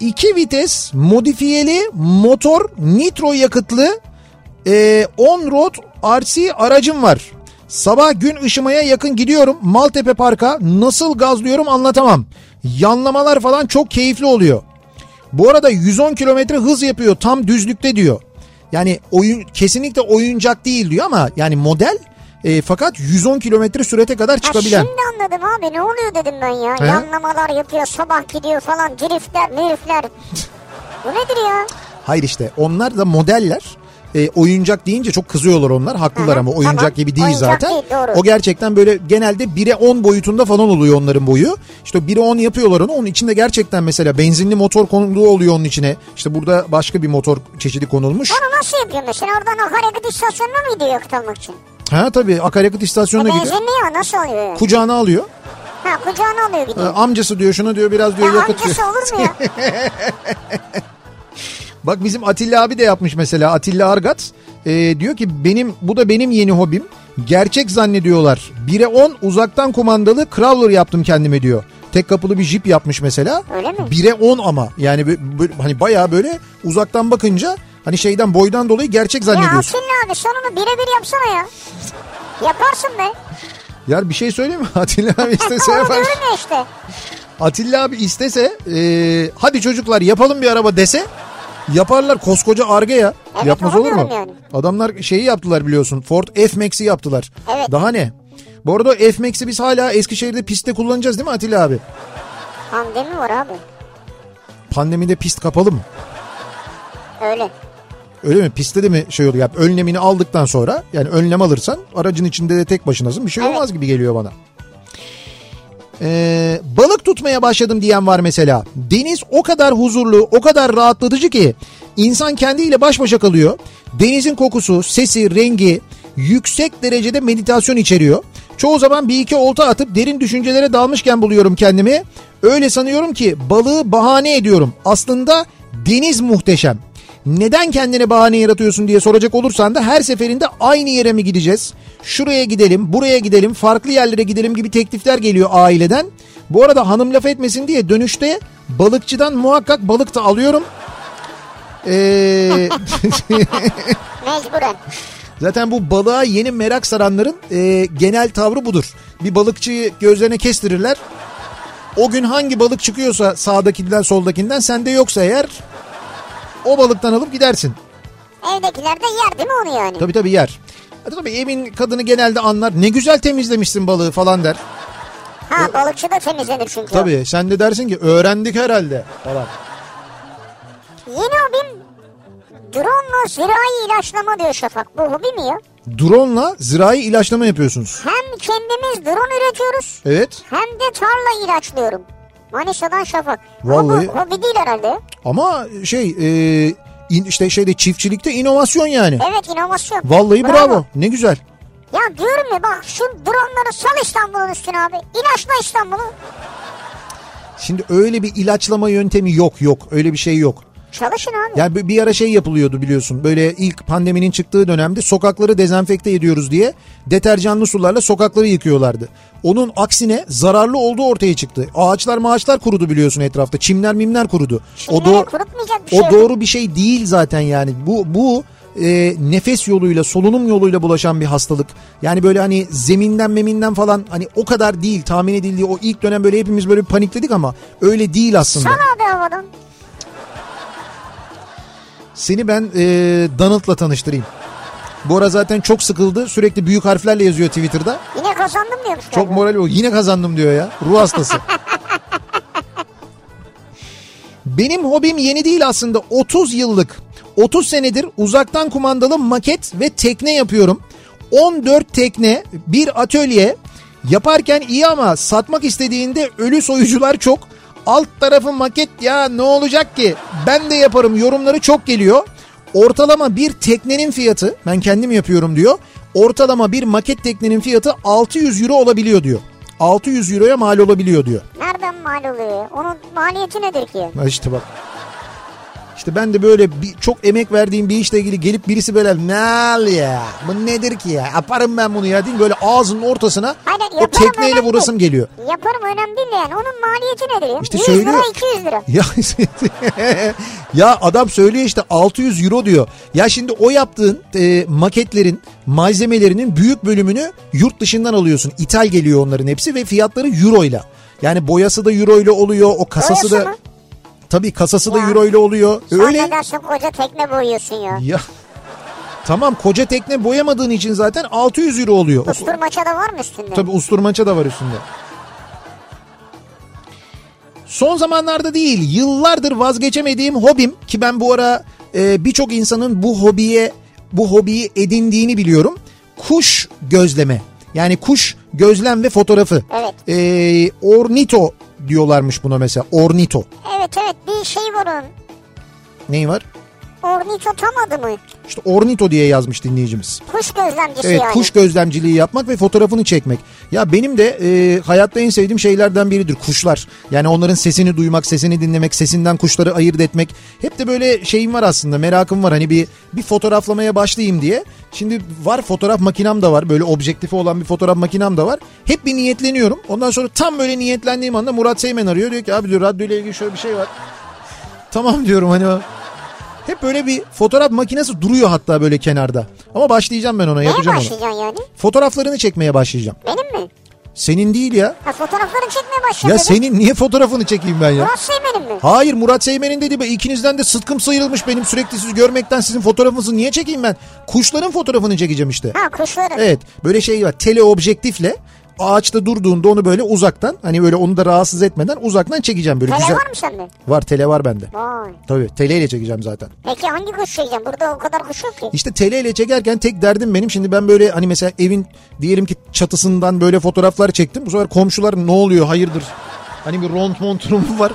2 vites modifiyeli motor nitro yakıtlı e, on road RC aracım var. Sabah gün ışımaya yakın gidiyorum Maltepe Park'a nasıl gazlıyorum anlatamam. Yanlamalar falan çok keyifli oluyor. Bu arada 110 kilometre hız yapıyor tam düzlükte diyor. Yani oyun kesinlikle oyuncak değil diyor ama yani model e, fakat 110 kilometre sürete kadar Ha, çıkabilen. şimdi anladım abi ne oluyor dedim ben ya. He? Yanlamalar yapıyor sabah gidiyor falan driftler mirifler. Bu nedir ya? Hayır işte onlar da modeller. E, oyuncak deyince çok kızıyorlar onlar. Haklılar hı, ama oyuncak tamam. gibi değil Oyuncak zaten. değil, doğru. O gerçekten böyle genelde 1'e 10 boyutunda falan oluyor onların boyu. İşte 1'e 10 yapıyorlar onu. Onun içinde gerçekten mesela benzinli motor konuluğu oluyor onun içine. İşte burada başka bir motor çeşidi konulmuş. Onu nasıl yapıyor mesela? Oradan o hareket istasyonuna mı gidiyor yakıt almak için? Ha tabii akaryakıt E, istasyonuna gidiyor. benzinli ya nasıl oluyor yani? Kucağına alıyor. Ha kucağına alıyor Ee, gidiyor. amcası diyor şunu diyor biraz diyor Ya yakıt diyor. amcası olur mu ya? *laughs* Bak bizim Atilla abi de yapmış mesela Atilla Argat. Ee, diyor ki benim bu da benim yeni hobim. Gerçek zannediyorlar. 1'e 10 uzaktan kumandalı crawler yaptım kendime diyor. Tek kapılı bir jip yapmış mesela. Öyle mi? 1'e 10 ama yani bö- bö- hani bayağı böyle uzaktan bakınca hani şeyden boydan dolayı gerçek ya zannediyorsun. Atilla abi sen onu birebir yapsana ya. Yaparsın be. Ya bir şey söyleyeyim mi? *laughs* Atilla abi *laughs* istese Onu yapar. diyorum ya işte. Atilla abi istese e, hadi çocuklar yapalım bir araba dese yaparlar koskoca arge ya. Evet, Yapmaz olur mu? yani. Adamlar şeyi yaptılar biliyorsun Ford F-Max'i yaptılar. Evet. Daha ne? Bu arada F-Max'i biz hala Eskişehir'de pistte kullanacağız değil mi Atilla abi? Pandemi var abi. Pandemide pist kapalı mı? Öyle. Öyle mi? Pistte de mi şey oluyor? Yani önlemini aldıktan sonra yani önlem alırsan aracın içinde de tek başınasın bir şey Evet. olmaz gibi geliyor bana. Ee, balık tutmaya başladım diyen var mesela. Deniz o kadar huzurlu, o kadar rahatlatıcı ki insan kendiyle baş başa kalıyor. Denizin kokusu, sesi, rengi yüksek derecede meditasyon içeriyor. Çoğu zaman bir iki olta atıp derin düşüncelere dalmışken buluyorum kendimi. Öyle sanıyorum ki balığı bahane ediyorum. Aslında deniz muhteşem. Neden kendine bahane yaratıyorsun diye soracak olursan da her seferinde aynı yere mi gideceğiz? Şuraya gidelim, buraya gidelim, farklı yerlere gidelim gibi teklifler geliyor aileden. Bu arada hanım laf etmesin diye dönüşte balıkçıdan muhakkak balık da alıyorum. Ee, *laughs* Mecburen. zaten bu balığa yeni merak saranların e, genel tavrı budur. Bir balıkçıyı gözlerine kestirirler. O gün hangi balık çıkıyorsa sağdakinden soldakinden sende yoksa eğer o balıktan alıp gidersin. Evdekiler de yer değil mi onu yani? Tabii tabii yer. Tabii evin kadını genelde anlar. Ne güzel temizlemişsin balığı falan der. Ha balıkçı da temizlenir çünkü. Tabii sen de dersin ki öğrendik herhalde falan. Yeni hobim drone'la zirai ilaçlama diyor Şafak. Bu hobi mi ya? Drone'la zirai ilaçlama yapıyorsunuz. Hem kendimiz drone üretiyoruz Evet hem de tarla ilaçlıyorum. Manisa'dan Şafak. Vallahi- Ama bu hobi değil herhalde. ama şey e, işte şeyde çiftçilikte inovasyon yani. Evet inovasyon. Vallahi bravo. Ne güzel. Ya diyorum ya bak şu droneları sal İstanbul'un üstüne abi. İlaçla İstanbul'u. Şimdi öyle bir ilaçlama yöntemi yok yok. Öyle bir şey yok. Çalışın abi. Yani bir- bir ara şey yapılıyordu biliyorsun. Böyle ilk pandeminin çıktığı dönemde sokakları dezenfekte ediyoruz diye deterjanlı sularla sokakları yıkıyorlardı. Onun aksine zararlı olduğu ortaya çıktı. Ağaçlar maaçlar kurudu biliyorsun etrafta. Çimler mimler kurudu. Şimdi o doğ- kurutmayacak bir şey o doğru bir şey değil zaten yani. Bu bu e, nefes yoluyla, solunum yoluyla bulaşan bir hastalık. Yani böyle hani zeminden meminden falan hani o kadar değil tahmin edildiği o ilk dönem böyle hepimiz böyle panikledik ama öyle değil aslında. Sal abi havadan. Seni ben e, Donald'la tanıştırayım. Bu ara zaten çok sıkıldı. Sürekli büyük harflerle yazıyor Twitter'da. Yine kazandım diyormuş. Çok galiba. moral o. Yine kazandım diyor ya. Ruh hastası. *laughs* Benim hobim yeni değil aslında 30 yıllık. 30 senedir uzaktan kumandalı maket ve tekne yapıyorum. 14 tekne, bir atölye. Yaparken iyi ama satmak istediğinde ölü soyucular çok. Alt tarafı maket ya ne olacak ki? Ben de yaparım yorumları çok geliyor. Ortalama bir teknenin fiyatı ben kendim yapıyorum diyor. Ortalama bir maket teknenin fiyatı 600 euro olabiliyor diyor. 600 euroya mal olabiliyor diyor. Nereden mal oluyor? Onun maliyeti nedir ki? Ha işte bak. İşte ben de böyle bir, çok emek verdiğim bir işle ilgili gelip birisi böyle ne al ya bu nedir ki ya yaparım ben bunu ya diyeyim böyle ağzının ortasına Hayır, o tekneyle vurasım değil. geliyor. Yaparım önemli değil yani. Onun maliyeti nedir? İşte 100 söylüyor. lira 200 lira. *laughs* Ya, ya adam söylüyor işte 600 euro diyor. Ya şimdi o yaptığın e, maketlerin malzemelerinin büyük bölümünü yurt dışından alıyorsun. İthal geliyor onların hepsi ve fiyatları euro ile. Yani boyası da euro ile oluyor. O kasası Boyası da mı? Tabii kasası da Ya. euro ile oluyor. Sen Öyle. nedense koca tekne boyuyorsun ya. Ya tamam koca tekne boyamadığın için zaten 600 euro oluyor. Usturmaça da var mı üstünde? Tabii usturmaça da var üstünde. Son zamanlarda değil yıllardır vazgeçemediğim hobim ki ben bu ara e, birçok insanın bu hobiye bu hobiyi edindiğini biliyorum. Kuş gözleme yani kuş gözlem ve fotoğrafı. Evet. E, ornito diyorlarmış buna mesela ornito. Evet evet bir şey var onun. Neyi var? Ornito tam adı mı? İşte ornito diye yazmış dinleyicimiz. Kuş gözlemcisi Evet yani. kuş gözlemciliği yapmak ve fotoğrafını çekmek. Ya benim de e, hayatta en sevdiğim şeylerden biridir kuşlar. Yani onların sesini duymak, sesini dinlemek, sesinden kuşları ayırt etmek. Hep de böyle şeyim var aslında merakım var. Hani bir bir fotoğraflamaya başlayayım diye. Şimdi var fotoğraf makinem de var. Böyle objektifi olan bir fotoğraf makinem de var. Hep bir niyetleniyorum. Ondan sonra tam böyle niyetlendiğim anda Murat Seymen arıyor. Diyor ki abi diyor radyo ile ilgili şöyle bir şey var. *laughs* Tamam diyorum hani hep böyle bir fotoğraf makinesi duruyor hatta böyle kenarda. Ama başlayacağım ben ona Neye yapacağım onu. başlayacaksın yani? Fotoğraflarını çekmeye başlayacağım. Benim mi? Senin değil ya. Ha fotoğraflarını çekmeye başladın. Ya senin niye fotoğrafını çekeyim ben ya? Murat Seymen'in mi? Hayır Murat Seymen'in dedi be ikinizden de sıtkım sıyrılmış benim sürekli sizi görmekten sizin fotoğrafınızı niye çekeyim ben? Kuşların fotoğrafını çekeceğim işte. Ha kuşların. Evet böyle şey var teleobjektifle ağaçta durduğunda onu böyle uzaktan hani böyle onu da rahatsız etmeden uzaktan çekeceğim böyle Tele güzel. var mı sende? Var tele var bende. Vay. Tabii teleyle çekeceğim zaten. Peki hangi kuş çekeceksin? Burada o kadar kuş yok ki. İşte teleyle çekerken tek derdim benim şimdi ben böyle hani mesela evin diyelim ki çatısından böyle fotoğraflar çektim. Bu sefer komşular ne oluyor hayırdır? Hani bir ront monturum *laughs* var.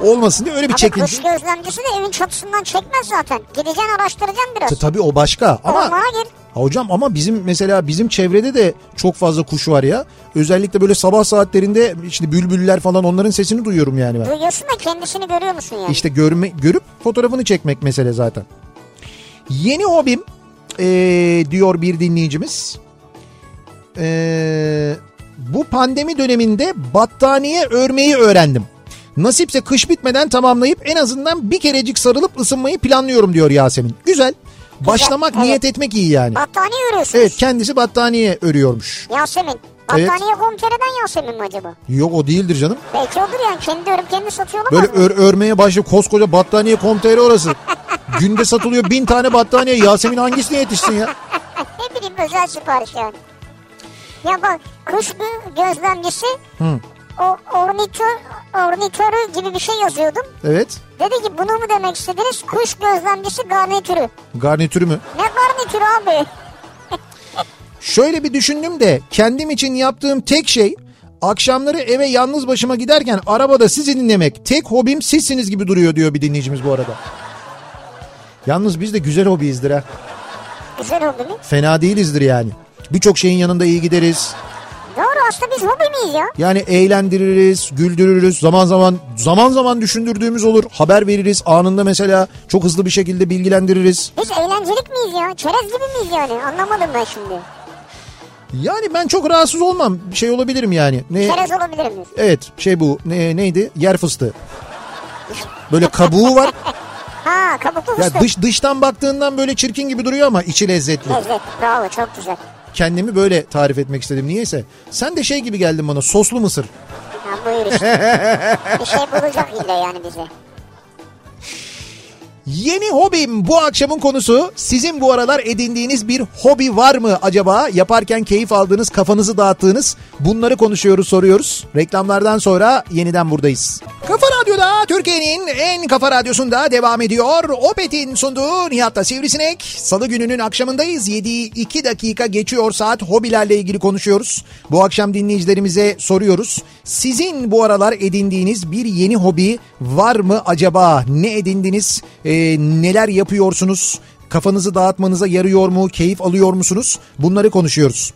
Olmasın diye öyle bir çekince. kuş gözlemcisi de evin çatısından çekmez zaten. Gideceksin araştıracaksın biraz. Tabii o başka ama Ormana gir. Ha hocam ama bizim mesela bizim çevrede de çok fazla kuş var ya. Özellikle böyle sabah saatlerinde işte bülbüller falan onların sesini duyuyorum yani ben. Duyuyorsun da kendisini görüyor musun yani? İşte görme, görüp fotoğrafını çekmek mesele zaten. Yeni hobim eee, diyor bir dinleyicimiz. Eee, bu pandemi döneminde battaniye örmeyi öğrendim. Nasipse kış bitmeden tamamlayıp en azından bir kerecik sarılıp ısınmayı planlıyorum diyor Yasemin. Güzel. Başlamak, evet. niyet etmek iyi yani. Battaniye örüyorsunuz. Evet kendisi battaniye örüyormuş. Yasemin. Evet. Battaniye komtereden Yasemin mi acaba? Yok o değildir canım. Belki odur yani. Kendi örüp kendi satıyor Böyle olamaz mı? ör, örmeye başlayıp koskoca battaniye komteri orası. *laughs* Günde satılıyor bin tane battaniye. Yasemin hangisine yetişsin ya? *laughs* ne bileyim özel sipariş yani. Ya bak kuş gö- gözlemcisi Hı. O ornitör, ornitörü gibi bir şey yazıyordum. Evet. Dedi ki bunu mu demek istediniz? Kuş gözlemcisi garnitürü. Garnitürü mü? Ne garnitürü abi? Şöyle bir düşündüm de kendim için yaptığım tek şey akşamları eve yalnız başıma giderken arabada sizi dinlemek. Tek hobim sizsiniz gibi duruyor diyor bir dinleyicimiz bu arada. Yalnız biz de güzel hobiyizdir ha. Güzel oldu mu? Fena değilizdir yani. Birçok şeyin yanında iyi gideriz. Aslında biz hobi miyiz ya? Yani eğlendiririz, güldürürüz. Zaman zaman zaman zaman düşündürdüğümüz olur. Haber veririz. Anında mesela çok hızlı bir şekilde bilgilendiririz. Biz eğlencelik miyiz ya? Çerez gibi miyiz yani? Anlamadım ben şimdi. Yani ben çok rahatsız olmam. Bir şey olabilirim yani. Ne? Çerez olabilir miyiz? Evet şey bu ne, neydi? Yer fıstığı. Böyle kabuğu var. *laughs* Ha kabuklu Ya fıstık. dış dıştan baktığından böyle çirkin gibi duruyor ama içi lezzetli. Lezzet. Bravo çok güzel. Kendimi böyle tarif etmek istedim. Niyeyse. Sen de şey gibi geldin bana. Soslu mısır. Ha buyur işte. bir şey bulacak illa yani bize. Yeni hobim bu akşamın konusu. Sizin bu aralar edindiğiniz bir hobi var mı acaba? Yaparken keyif aldığınız, kafanızı dağıttığınız bunları konuşuyoruz, soruyoruz. Reklamlardan sonra yeniden buradayız. Kafa Radyo'da Türkiye'nin en kafa radyosunda devam ediyor. Opet'in sunduğu Nihat'ta Sivrisinek. Salı gününün akşamındayız. 7'yi 2 dakika geçiyor saat. Hobilerle ilgili konuşuyoruz. Bu akşam dinleyicilerimize soruyoruz. Sizin bu aralar edindiğiniz bir yeni hobi var mı acaba? Ne edindiniz? Ee, neler yapıyorsunuz? Kafanızı dağıtmanıza yarıyor mu? Keyif alıyor musunuz? Bunları konuşuyoruz.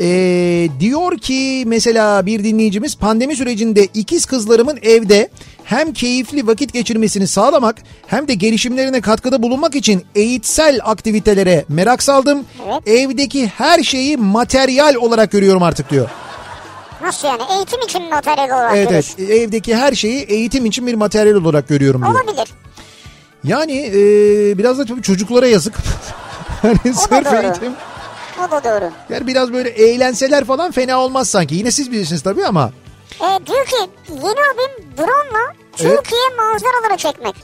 Ee, diyor ki mesela bir dinleyicimiz pandemi sürecinde ikiz kızlarımın evde hem keyifli vakit geçirmesini sağlamak hem de gelişimlerine katkıda bulunmak için eğitsel aktivitelere merak saldım. Evet. Evdeki her şeyi materyal olarak görüyorum artık diyor. Nasıl yani? Eğitim için materyal olarak Evet evet evdeki her şeyi eğitim için bir materyal olarak görüyorum diyor. Olabilir. Yani e, biraz da tabii çocuklara yazık. *laughs* hani sırf doğru. eğitim. O da doğru. Yani biraz böyle eğlenseler falan fena olmaz sanki. Yine siz bilirsiniz tabii ama. E, diyor ki yeni hobim drone'la Türkiye manzaraları çekmek.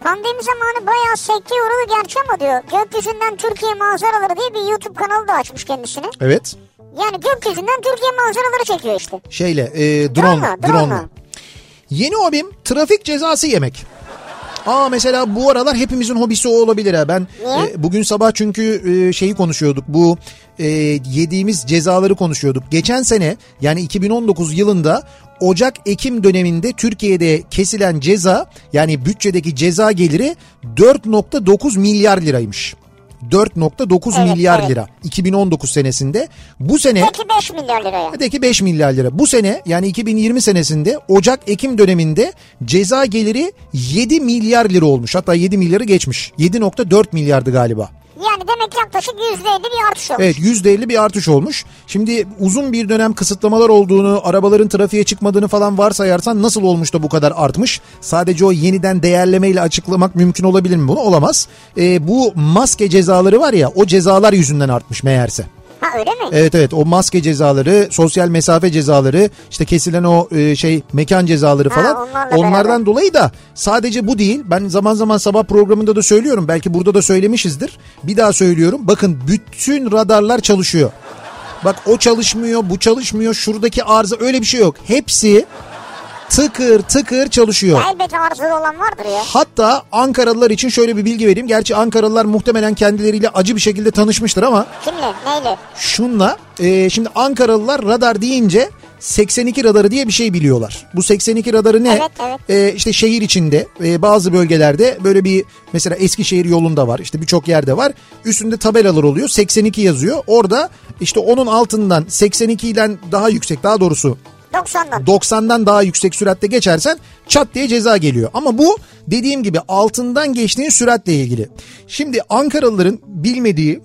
Pandemi zamanı bayağı sekti yorulu gerçi ama diyor gökyüzünden Türkiye manzaraları diye bir YouTube kanalı da açmış kendisine. Evet. Yani gökyüzünden Türkiye manzaraları çekiyor işte. Şeyle e, drone, Drone'la, drone'la. drone'la. Yeni hobim trafik cezası yemek. Aa mesela bu aralar hepimizin hobisi o olabilir ha. Ben Niye? e, bugün sabah çünkü e, şeyi konuşuyorduk. Bu e, yediğimiz cezaları konuşuyorduk. Geçen sene yani 2019 yılında Ocak-Ekim döneminde Türkiye'de kesilen ceza yani bütçedeki ceza geliri 4.9 milyar liraymış. 4.9 Evet, milyar evet. lira 2019 senesinde. Bu sene Peki 5 milyar liraya. Öteki 5 milyar lira. Bu sene yani 2020 senesinde Ocak-Ekim döneminde ceza geliri 7 milyar lira olmuş. Hatta 7 milyarı geçmiş. 7.4 milyardı galiba. Yani demek yaklaşık %50 bir artış olmuş. Evet %50 bir artış olmuş. Şimdi uzun bir dönem kısıtlamalar olduğunu, arabaların trafiğe çıkmadığını falan varsayarsan nasıl olmuş da bu kadar artmış? Sadece o yeniden değerlemeyle açıklamak mümkün olabilir mi bunu? Olamaz. Ee, bu maske cezaları var ya o cezalar yüzünden artmış meğerse. Ha öyle mi? Evet evet o maske cezaları, sosyal mesafe cezaları, işte kesilen o e, şey mekan cezaları Ha, falan. onlarla Onlardan beraber. dolayı da sadece bu değil. Ben zaman zaman sabah programında da söylüyorum. Belki burada da söylemişizdir. Bir daha söylüyorum. Bakın bütün radarlar çalışıyor. Bak o çalışmıyor, bu çalışmıyor. Şuradaki arıza öyle bir şey yok. Hepsi tıkır tıkır çalışıyor. Elbet arızalı olan vardır ya. Hatta Ankaralılar için şöyle bir bilgi vereyim. Gerçi Ankaralılar muhtemelen kendileriyle acı bir şekilde tanışmıştır ama Kimle? Neyle? şunla e, şimdi Ankaralılar radar deyince 82 radarı diye bir şey biliyorlar. Bu 82 radarı ne? Evet, evet. E, işte şehir içinde e, bazı bölgelerde böyle bir mesela Eskişehir yolunda var. işte birçok yerde var. Üstünde tabelalar oluyor. 82 yazıyor. Orada işte onun altından 82 ile daha yüksek daha doğrusu 90'dan. 90'dan daha yüksek süratte geçersen çat diye ceza geliyor. Ama bu dediğim gibi altından geçtiğin süratle ilgili. Şimdi Ankaralıların bilmediği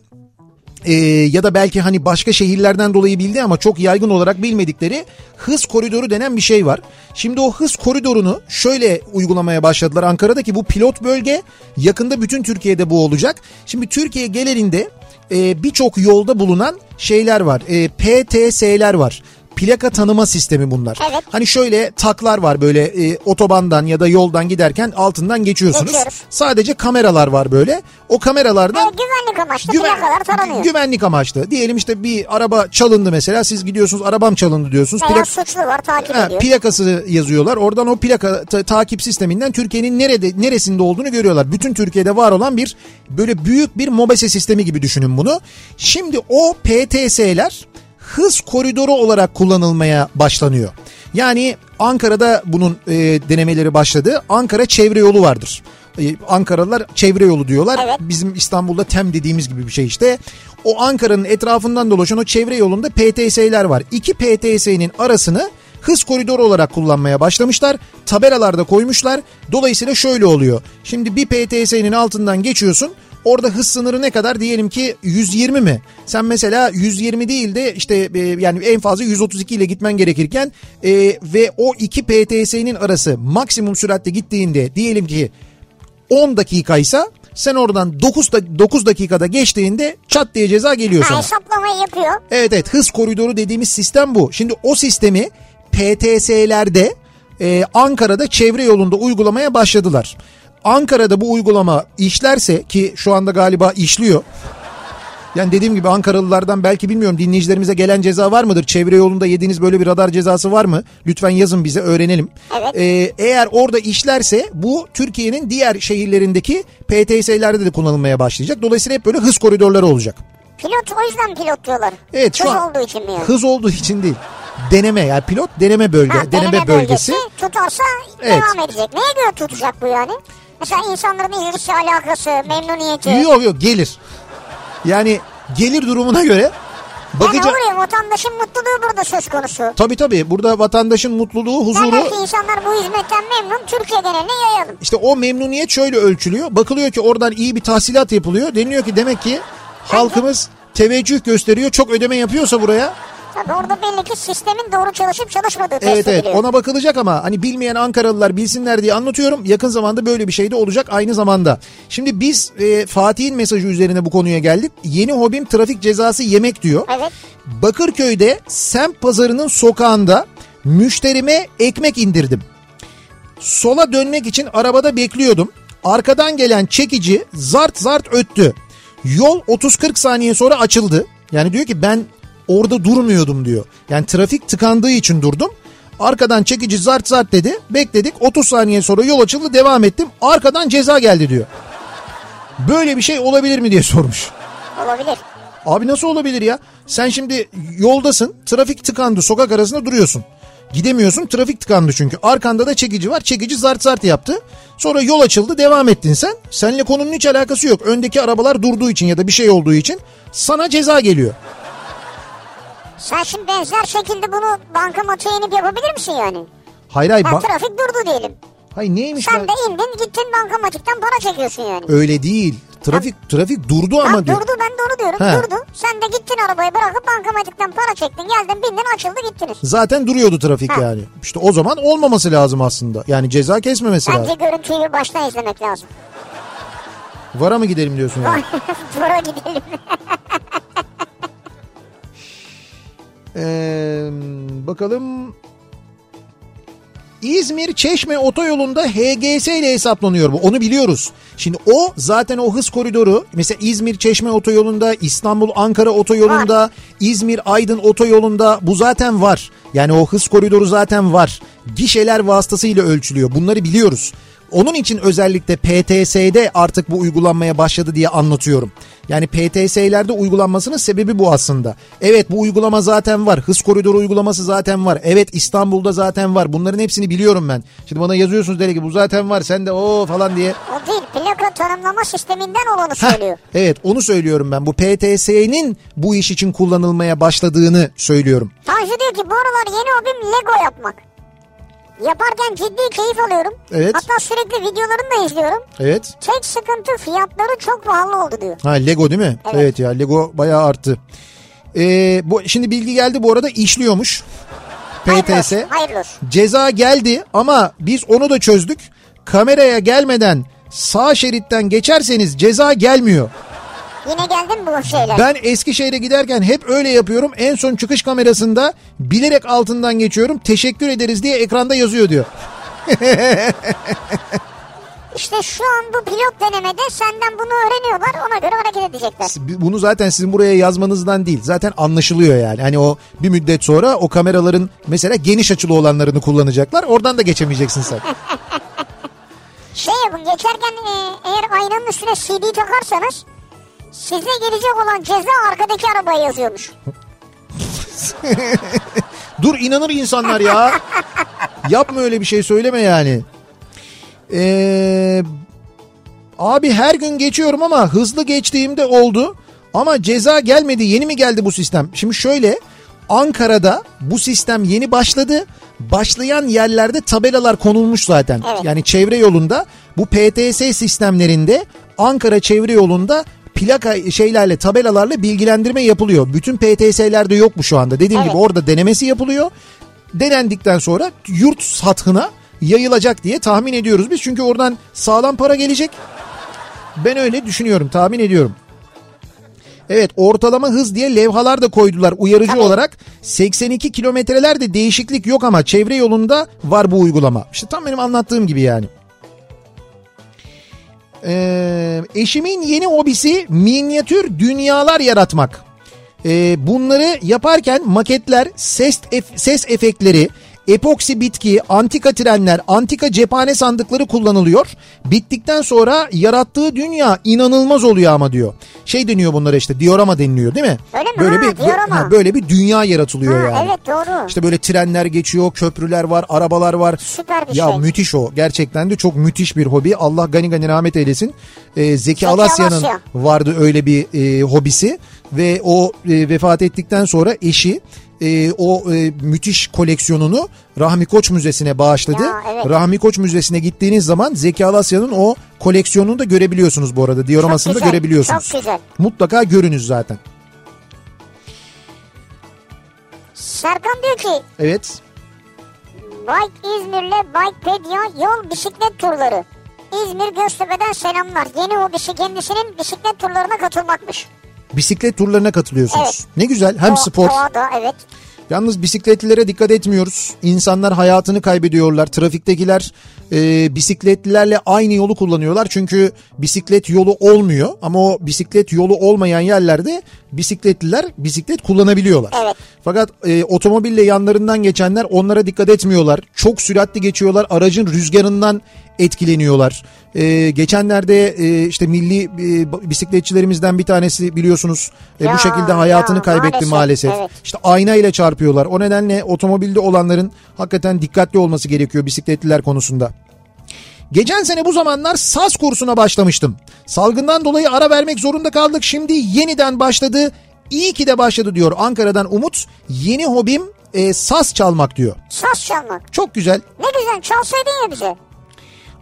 e, ya da belki hani başka şehirlerden dolayı bildiği ama çok yaygın olarak bilmedikleri hız koridoru denen bir şey var. Şimdi o hız koridorunu şöyle uygulamaya başladılar Ankara'daki bu pilot bölge yakında bütün Türkiye'de bu olacak. Şimdi Türkiye genelinde e, birçok yolda bulunan şeyler var. E, PTS'ler var. Plaka tanıma sistemi bunlar. Evet. Hani şöyle taklar var böyle e, otobandan ya da yoldan giderken altından geçiyorsunuz. Geçiyoruz. Sadece kameralar var böyle. O kameralardan Evet, güvenlik amaçlı Güven- plakalar taranıyor. Güvenlik amaçlı. Diyelim işte bir araba çalındı mesela siz gidiyorsunuz arabam çalındı diyorsunuz. Veya Plak- suçlu var takip Ha, ediyor. plakası yazıyorlar. Oradan o plaka ta- takip sisteminden Türkiye'nin nerede neresinde olduğunu görüyorlar. Bütün Türkiye'de var olan bir böyle büyük bir mobese sistemi gibi düşünün bunu. Şimdi o PTS'ler hız koridoru olarak kullanılmaya başlanıyor. Yani Ankara'da bunun e, denemeleri başladı. Ankara çevre yolu vardır. E, Ankaralılar çevre yolu diyorlar. Evet. Bizim İstanbul'da TEM dediğimiz gibi bir şey işte. O Ankara'nın etrafından dolaşan o çevre yolunda PTS'ler var. İki PTS'nin arasını hız koridoru olarak kullanmaya başlamışlar. Tabelalarda koymuşlar. Dolayısıyla şöyle oluyor. Şimdi bir PTS'nin altından geçiyorsun. Orada hız sınırı ne kadar diyelim ki 120 mi? Sen mesela 120 değil de işte e, yani en fazla 132 ile gitmen gerekirken e, ve o iki PTS'nin arası maksimum süratle gittiğinde diyelim ki 10 dakikaysa sen oradan 9, da, 9 dakikada geçtiğinde çat diye ceza geliyor Ha, sana. hesaplamayı yapıyor. Evet evet hız koridoru dediğimiz sistem bu. Şimdi o sistemi PTS'lerde e, Ankara'da çevre yolunda uygulamaya başladılar. Ankara'da bu uygulama işlerse ki şu anda galiba işliyor. Yani dediğim gibi Ankaralılardan belki bilmiyorum dinleyicilerimize gelen ceza var mıdır? Çevre yolunda yediğiniz böyle bir radar cezası var mı? Lütfen yazın bize öğrenelim. Evet. Ee, eğer orada işlerse bu Türkiye'nin diğer şehirlerindeki PTS'lerde de kullanılmaya başlayacak. Dolayısıyla hep böyle hız koridorları olacak. Pilot o yüzden pilot diyorlar. Evet şu Hız an olduğu için mi yani? hız olduğu için değil. Deneme yani pilot deneme bölge, Ha, deneme, bölgesi. tutarsa Evet. devam edecek. Neye göre tutacak bu yani? Mesela insanların ilgisi, alakası, memnuniyeti. Yok yok gelir. Yani gelir durumuna göre Yani bakacak. olur ya vatandaşın mutluluğu burada söz konusu. Tabii tabii burada vatandaşın mutluluğu, huzuru Derler ki insanlar bu hizmetten memnun Türkiye geneline yayalım. İşte o memnuniyet şöyle ölçülüyor. Bakılıyor ki oradan iyi bir tahsilat yapılıyor. Deniliyor ki demek ki halkımız teveccüh gösteriyor. Çok ödeme yapıyorsa buraya. Tabii orada belli ki sistemin doğru çalışıp çalışmadığı test Evet evet ediliyor. ona bakılacak ama hani bilmeyen Ankaralılar bilsinler diye anlatıyorum. Yakın zamanda böyle bir şey de olacak aynı zamanda. Şimdi biz e, Fatih'in mesajı üzerine bu konuya geldik. Yeni hobim trafik cezası yemek diyor. Evet. Bakırköy'de semt pazarının sokağında müşterime ekmek indirdim. Sola dönmek için arabada bekliyordum. Arkadan gelen çekici zart zart öttü. Yol 30-40 saniye sonra açıldı. Yani diyor ki ben orada durmuyordum diyor. Yani trafik tıkandığı için durdum. Arkadan çekici zart zart dedi. Bekledik 30 saniye sonra yol açıldı devam ettim. Arkadan ceza geldi diyor. Böyle bir şey olabilir mi diye sormuş. Olabilir. Abi nasıl olabilir ya? Sen şimdi yoldasın, trafik tıkandı, sokak arasında duruyorsun. Gidemiyorsun trafik tıkandı çünkü. Arkanda da çekici var. Çekici zart zart yaptı. Sonra yol açıldı devam ettin sen. Seninle konunun hiç alakası yok. Öndeki arabalar durduğu için ya da bir şey olduğu için sana ceza geliyor. Sen şimdi benzer şekilde bunu bankamatiğe inip yapabilir misin yani? Hayır hayır. Ha, trafik durdu diyelim. hayır neymiş Sen ben- de indin gittin bankamatikten para çekiyorsun yani. Öyle değil. Trafik trafik durdu ama Ha, diyor. durdu ben de onu diyorum He. durdu. Sen de gittin arabayı bırakıp bankamatikten para çektin geldin bindin açıldı gittiniz. Zaten duruyordu trafik Ha. yani. İşte o zaman olmaması lazım aslında. Yani ceza kesmemesi Bence lazım. görüntüyü bir baştan izlemek lazım. Vara mı gidelim diyorsun yani? *laughs* Dura gidelim. *laughs* Ee, bakalım. İzmir Çeşme otoyolunda HGS ile hesaplanıyor bu. Onu biliyoruz. Şimdi o zaten o hız koridoru mesela İzmir Çeşme otoyolunda, İstanbul Ankara otoyolunda, İzmir Aydın otoyolunda bu zaten var. Yani o hız koridoru zaten var. Gişeler vasıtasıyla ölçülüyor. Bunları biliyoruz. Onun için özellikle PTS'de artık bu uygulanmaya başladı diye anlatıyorum. Yani PTS'lerde uygulanmasının sebebi bu aslında. Evet bu uygulama zaten var. Hız koridoru uygulaması zaten var. Evet İstanbul'da zaten var. Bunların hepsini biliyorum ben. Şimdi bana yazıyorsunuz deli ki bu zaten var. Sen de o falan diye. O değil plaka tanımlama sisteminden olanı Heh, söylüyor. evet onu söylüyorum ben. Bu PTS'nin bu iş için kullanılmaya başladığını söylüyorum. Tanju diyor ki bu aralar yeni hobim Lego yapmak. Yaparken ciddi keyif alıyorum. Evet. Hatta sürekli videolarını da izliyorum. Evet. Tek sıkıntı fiyatları çok pahalı oldu diyor. Ha Lego değil mi? Evet, Evet. ya Lego bayağı arttı. Ee, bu şimdi bilgi geldi bu arada işliyormuş. PTS. hayırlı. Ceza geldi ama biz onu da çözdük. Kameraya gelmeden sağ şeritten geçerseniz ceza gelmiyor. Yine geldin bu şeyler. Ben Eskişehir'e giderken hep öyle yapıyorum. En son çıkış kamerasında bilerek altından geçiyorum. Teşekkür ederiz diye ekranda yazıyor diyor. *laughs* İşte şu an bu pilot denemede senden bunu öğreniyorlar. Ona göre hareket edecekler. Bunu zaten sizin buraya yazmanızdan değil. Zaten anlaşılıyor yani. Hani o bir müddet sonra o kameraların mesela geniş açılı olanlarını kullanacaklar. Oradan da geçemeyeceksin sen. *laughs* Şey yapın geçerken e, eğer aynanın üstüne CD takarsanız size gelecek olan ceza arkadaki arabaya yazıyormuş. *laughs* Dur inanır insanlar ya. Yapma öyle bir şey söyleme yani. Ee, abi her gün geçiyorum ama hızlı geçtiğimde oldu. Ama ceza gelmedi. Yeni mi geldi bu sistem? Şimdi şöyle Ankara'da bu sistem yeni başladı. Başlayan yerlerde tabelalar konulmuş zaten. Evet. Yani çevre yolunda bu PTS sistemlerinde Ankara çevre yolunda plaka şeylerle tabelalarla bilgilendirme yapılıyor. Bütün PTS'lerde yok bu şu anda. Dediğim Evet. gibi orada denemesi yapılıyor. Denendikten sonra yurt sathına yayılacak diye tahmin ediyoruz biz. Çünkü oradan sağlam para gelecek. Ben öyle düşünüyorum, tahmin ediyorum. Evet ortalama hız diye levhalar da koydular uyarıcı olarak. 82 kilometrelerde değişiklik yok ama çevre yolunda var bu uygulama. İşte tam benim anlattığım gibi yani. Ee, eşimin yeni hobisi minyatür dünyalar yaratmak. Ee, bunları yaparken maketler, ses, ef- ses efektleri, epoksi bitki, antika trenler, antika cephane sandıkları kullanılıyor. Bittikten sonra yarattığı dünya inanılmaz oluyor ama diyor. Şey deniyor bunlara işte diorama deniliyor değil mi? Öyle mi? Böyle Ha, bir diorama. ha, böyle bir dünya yaratılıyor Ha, yani. evet doğru. İşte böyle trenler geçiyor, köprüler var, arabalar var. Süper bir ya şey. müthiş o. Gerçekten de çok müthiş bir hobi. Allah gani gani rahmet eylesin. Ee, Zeki, Zeki Alasya'nın Alasya. vardı öyle bir e, hobisi ve o e, vefat ettikten sonra eşi e, o e, müthiş koleksiyonunu Rahmi Koç Müzesi'ne bağışladı. Ya, evet. Rahmi Koç Müzesi'ne gittiğiniz zaman Zeki Alasya'nın o koleksiyonunu da görebiliyorsunuz bu arada. Dioramasını da güzel, görebiliyorsunuz. çok güzel. Mutlaka görünüz zaten. Serkan diyor ki Evet. Bike İzmir'le Bikepedia yol bisiklet turları. İzmir Göztepe'den selamlar. Yeni hobisi kendisinin bisiklet turlarına katılmakmış. Bisiklet turlarına katılıyorsunuz. Evet. Ne güzel. Hem Doğa- spor. Doğada evet. Yalnız bisikletlilere dikkat etmiyoruz. İnsanlar hayatını kaybediyorlar. Trafiktekiler e, bisikletlilerle aynı yolu kullanıyorlar. Çünkü bisiklet yolu olmuyor. Ama o bisiklet yolu olmayan yerlerde bisikletliler bisiklet kullanabiliyorlar. Evet. Fakat e, otomobille yanlarından geçenler onlara dikkat etmiyorlar. Çok süratli geçiyorlar. Aracın rüzgarından etkileniyorlar. E, geçenlerde e, işte milli e, bisikletçilerimizden bir tanesi biliyorsunuz e, Ya, bu şekilde hayatını ya, kaybetti maalesef, maalesef. evet. İşte aynayla çarpıyor yapıyorlar. O nedenle otomobilde olanların hakikaten dikkatli olması gerekiyor bisikletliler konusunda. Geçen sene bu zamanlar saz kursuna başlamıştım. Salgından dolayı ara vermek zorunda kaldık. Şimdi yeniden başladı. İyi ki de başladı diyor Ankara'dan Umut. Yeni hobim e, saz çalmak diyor. Saz çalmak. Çok güzel. Ne güzel çalsaydın ya bize.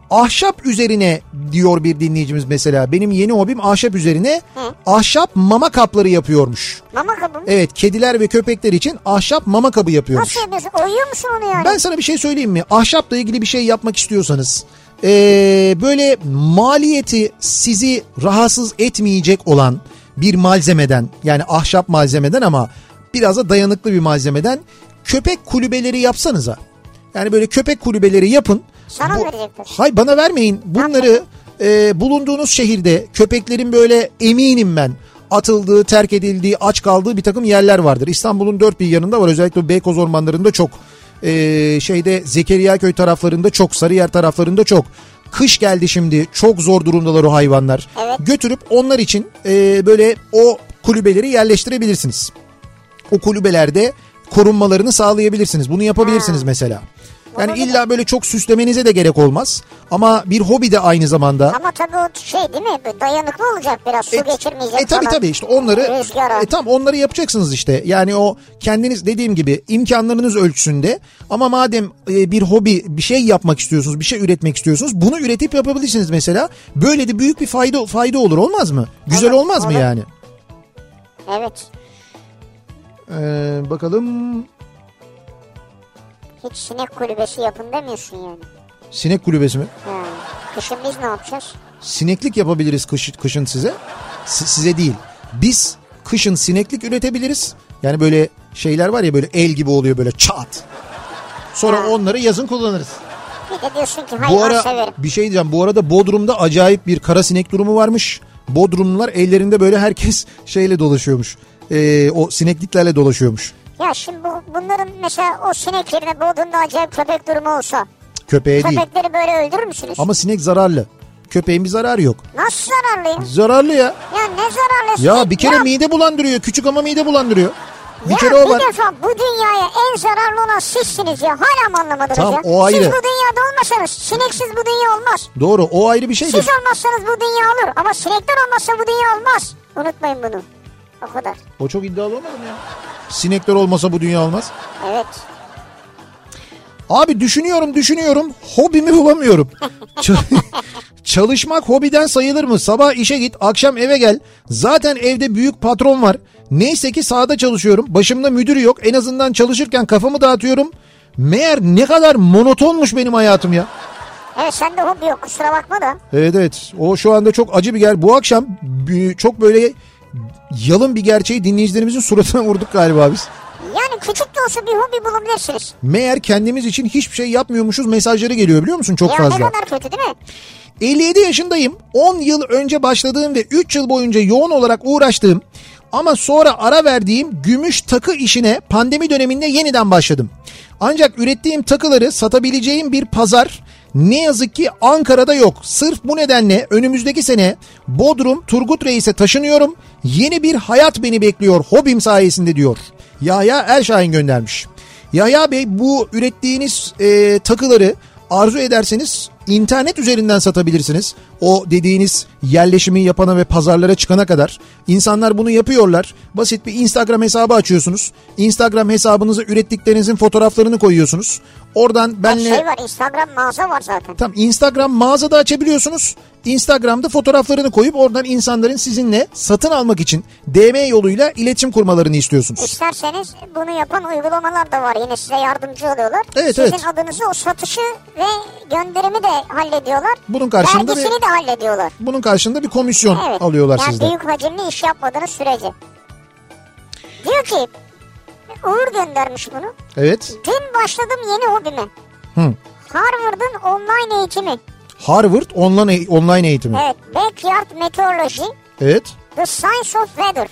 Ahşap üzerine diyor bir dinleyicimiz mesela. Benim yeni hobim ahşap üzerine Hı. ahşap mama kapları yapıyormuş. Mama kabı mı? Evet kediler ve köpekler için ahşap mama kabı yapıyormuş. Nasıl yapıyorsun? Oyuyor musun onu yani? Ben sana bir şey söyleyeyim mi? Ahşapla ilgili bir şey yapmak istiyorsanız ee, böyle maliyeti sizi rahatsız etmeyecek olan bir malzemeden yani ahşap malzemeden ama biraz da dayanıklı bir malzemeden köpek kulübeleri yapsanıza. Yani böyle köpek kulübeleri yapın. Sana verecekler? Hay bana vermeyin. Bunları e, bulunduğunuz şehirde köpeklerin böyle eminim ben atıldığı, terk edildiği, aç kaldığı bir takım yerler vardır. İstanbul'un dört bir yanında var. Özellikle Beykoz ormanlarında çok. E, şeyde Zekeriyaköy taraflarında çok. Sarıyer taraflarında çok. Kış geldi şimdi. Çok zor durumdalar o hayvanlar. Evet. Götürüp onlar için e, böyle o kulübeleri yerleştirebilirsiniz. O kulübelerde korunmalarını sağlayabilirsiniz. Bunu yapabilirsiniz mesela. Yani illa böyle çok süslemenize de gerek olmaz. Ama bir hobi de aynı zamanda. Ama tabii o şey değil mi? Dayanıklı olacak biraz. Su geçirmeyecek E tabi falan. tabi işte onları Rüzgara. e, tam onları yapacaksınız işte. Yani o kendiniz dediğim gibi imkanlarınız ölçüsünde ama madem e, bir hobi bir şey yapmak istiyorsunuz, bir şey üretmek istiyorsunuz, bunu üretip yapabilirsiniz mesela. Böyle de büyük bir fayda fayda olur olmaz mı? Güzel Evet, olmaz mı olur. yani? Evet. Ee, bakalım Hiç sinek kulübesi yapın demiyorsun yani. sinek kulübesi mi? Ha. Kışın biz ne yapacağız? Sineklik yapabiliriz kış, kışın size. Si- size değil. Biz kışın sineklik üretebiliriz. Yani böyle şeyler var ya böyle el gibi oluyor böyle çat. Sonra Ha. onları yazın kullanırız. Bir de diyorsun ki Bu ara severim. bir şey diyeceğim. Bu arada Bodrum'da acayip bir kara sinek durumu varmış. Bodrumlular ellerinde böyle herkes *laughs* şeyle dolaşıyormuş. Ee, o sinekliklerle dolaşıyormuş. Ya şimdi bu, bunların mesela o sinek yerine Bodrum'da acayip köpek durumu olsa. Köpeğe değil. Köpekleri böyle öldürür müsünüz? Ama sinek zararlı. Köpeğin bir zararı yok. Nasıl zararlı ya? Zararlı ya. Ya ne zararlı? Ya sinek? bir kere ya, mide bulandırıyor. Küçük ama mide bulandırıyor. Bir ya kere o bir var. defa bu dünyaya en zararlı olan sizsiniz ya. Hala mı anlamadınız Tamam, ya? o ayrı. Siz bu dünyada olmasanız sineksiz bu dünya olmaz. Doğru o ayrı bir şeydir. Siz olmazsanız bu dünya olur. Ama sinekler olmazsa bu dünya olmaz. Unutmayın bunu. O kadar. O çok iddialı olmadı mı ya? Sinekler olmasa bu dünya olmaz. Evet. Abi düşünüyorum düşünüyorum hobimi bulamıyorum. *laughs* Çalışmak hobiden sayılır mı? Sabah işe git akşam eve gel. Zaten evde büyük patron var. Neyse ki sahada çalışıyorum. Başımda müdür yok. En azından çalışırken kafamı dağıtıyorum. Meğer ne kadar monotonmuş benim hayatım ya. Evet sende hobi yok kusura bakma da. Evet evet o şu anda çok acı bir ger. Bu akşam çok böyle yalın bir gerçeği dinleyicilerimizin suratına vurduk galiba biz. Yani küçük de olsa bir hobi bulabilirsiniz. Meğer kendimiz için hiçbir şey yapmıyormuşuz mesajları geliyor biliyor musun çok ya fazla. ne kadar kötü değil mi? 57 yaşındayım. 10 yıl önce başladığım ve 3 yıl boyunca yoğun olarak uğraştığım ama sonra ara verdiğim gümüş takı işine pandemi döneminde yeniden başladım. Ancak ürettiğim takıları satabileceğim bir pazar ne yazık ki Ankara'da yok. Sırf bu nedenle önümüzdeki sene Bodrum Turgut Reis'e taşınıyorum. Yeni bir hayat beni bekliyor hobim sayesinde diyor. Yahya Elşahin göndermiş. Yahya Bey bu ürettiğiniz e, takıları arzu ederseniz internet üzerinden satabilirsiniz. O dediğiniz yerleşimi yapana ve pazarlara çıkana kadar insanlar bunu yapıyorlar. Basit bir Instagram hesabı açıyorsunuz. Instagram hesabınıza ürettiklerinizin fotoğraflarını koyuyorsunuz. Oradan benle şey var Instagram mağaza var zaten. tam Instagram mağazada açabiliyorsunuz. Instagram'da fotoğraflarını koyup oradan insanların sizinle satın almak için DM yoluyla iletişim kurmalarını istiyorsunuz. İsterseniz bunu yapan uygulamalar da var. Yine size yardımcı oluyorlar. Evet, Sizin evet. adınızı o satışı ve gönderimi de hallediyorlar. Bunun karşılığında Vergisini bir- de hallediyorlar. Bunun karşılığında bir komisyon Evet. alıyorlar yani sizden. büyük hacimli iş yapmadığınız sürece. Diyor ki Uğur göndermiş bunu. Evet. Dün başladım yeni hobime. Hı. Harvard'ın online eğitimi. Harvard online online eğitimi. Evet. Backyard Meteorology. Evet. The Science of Weather.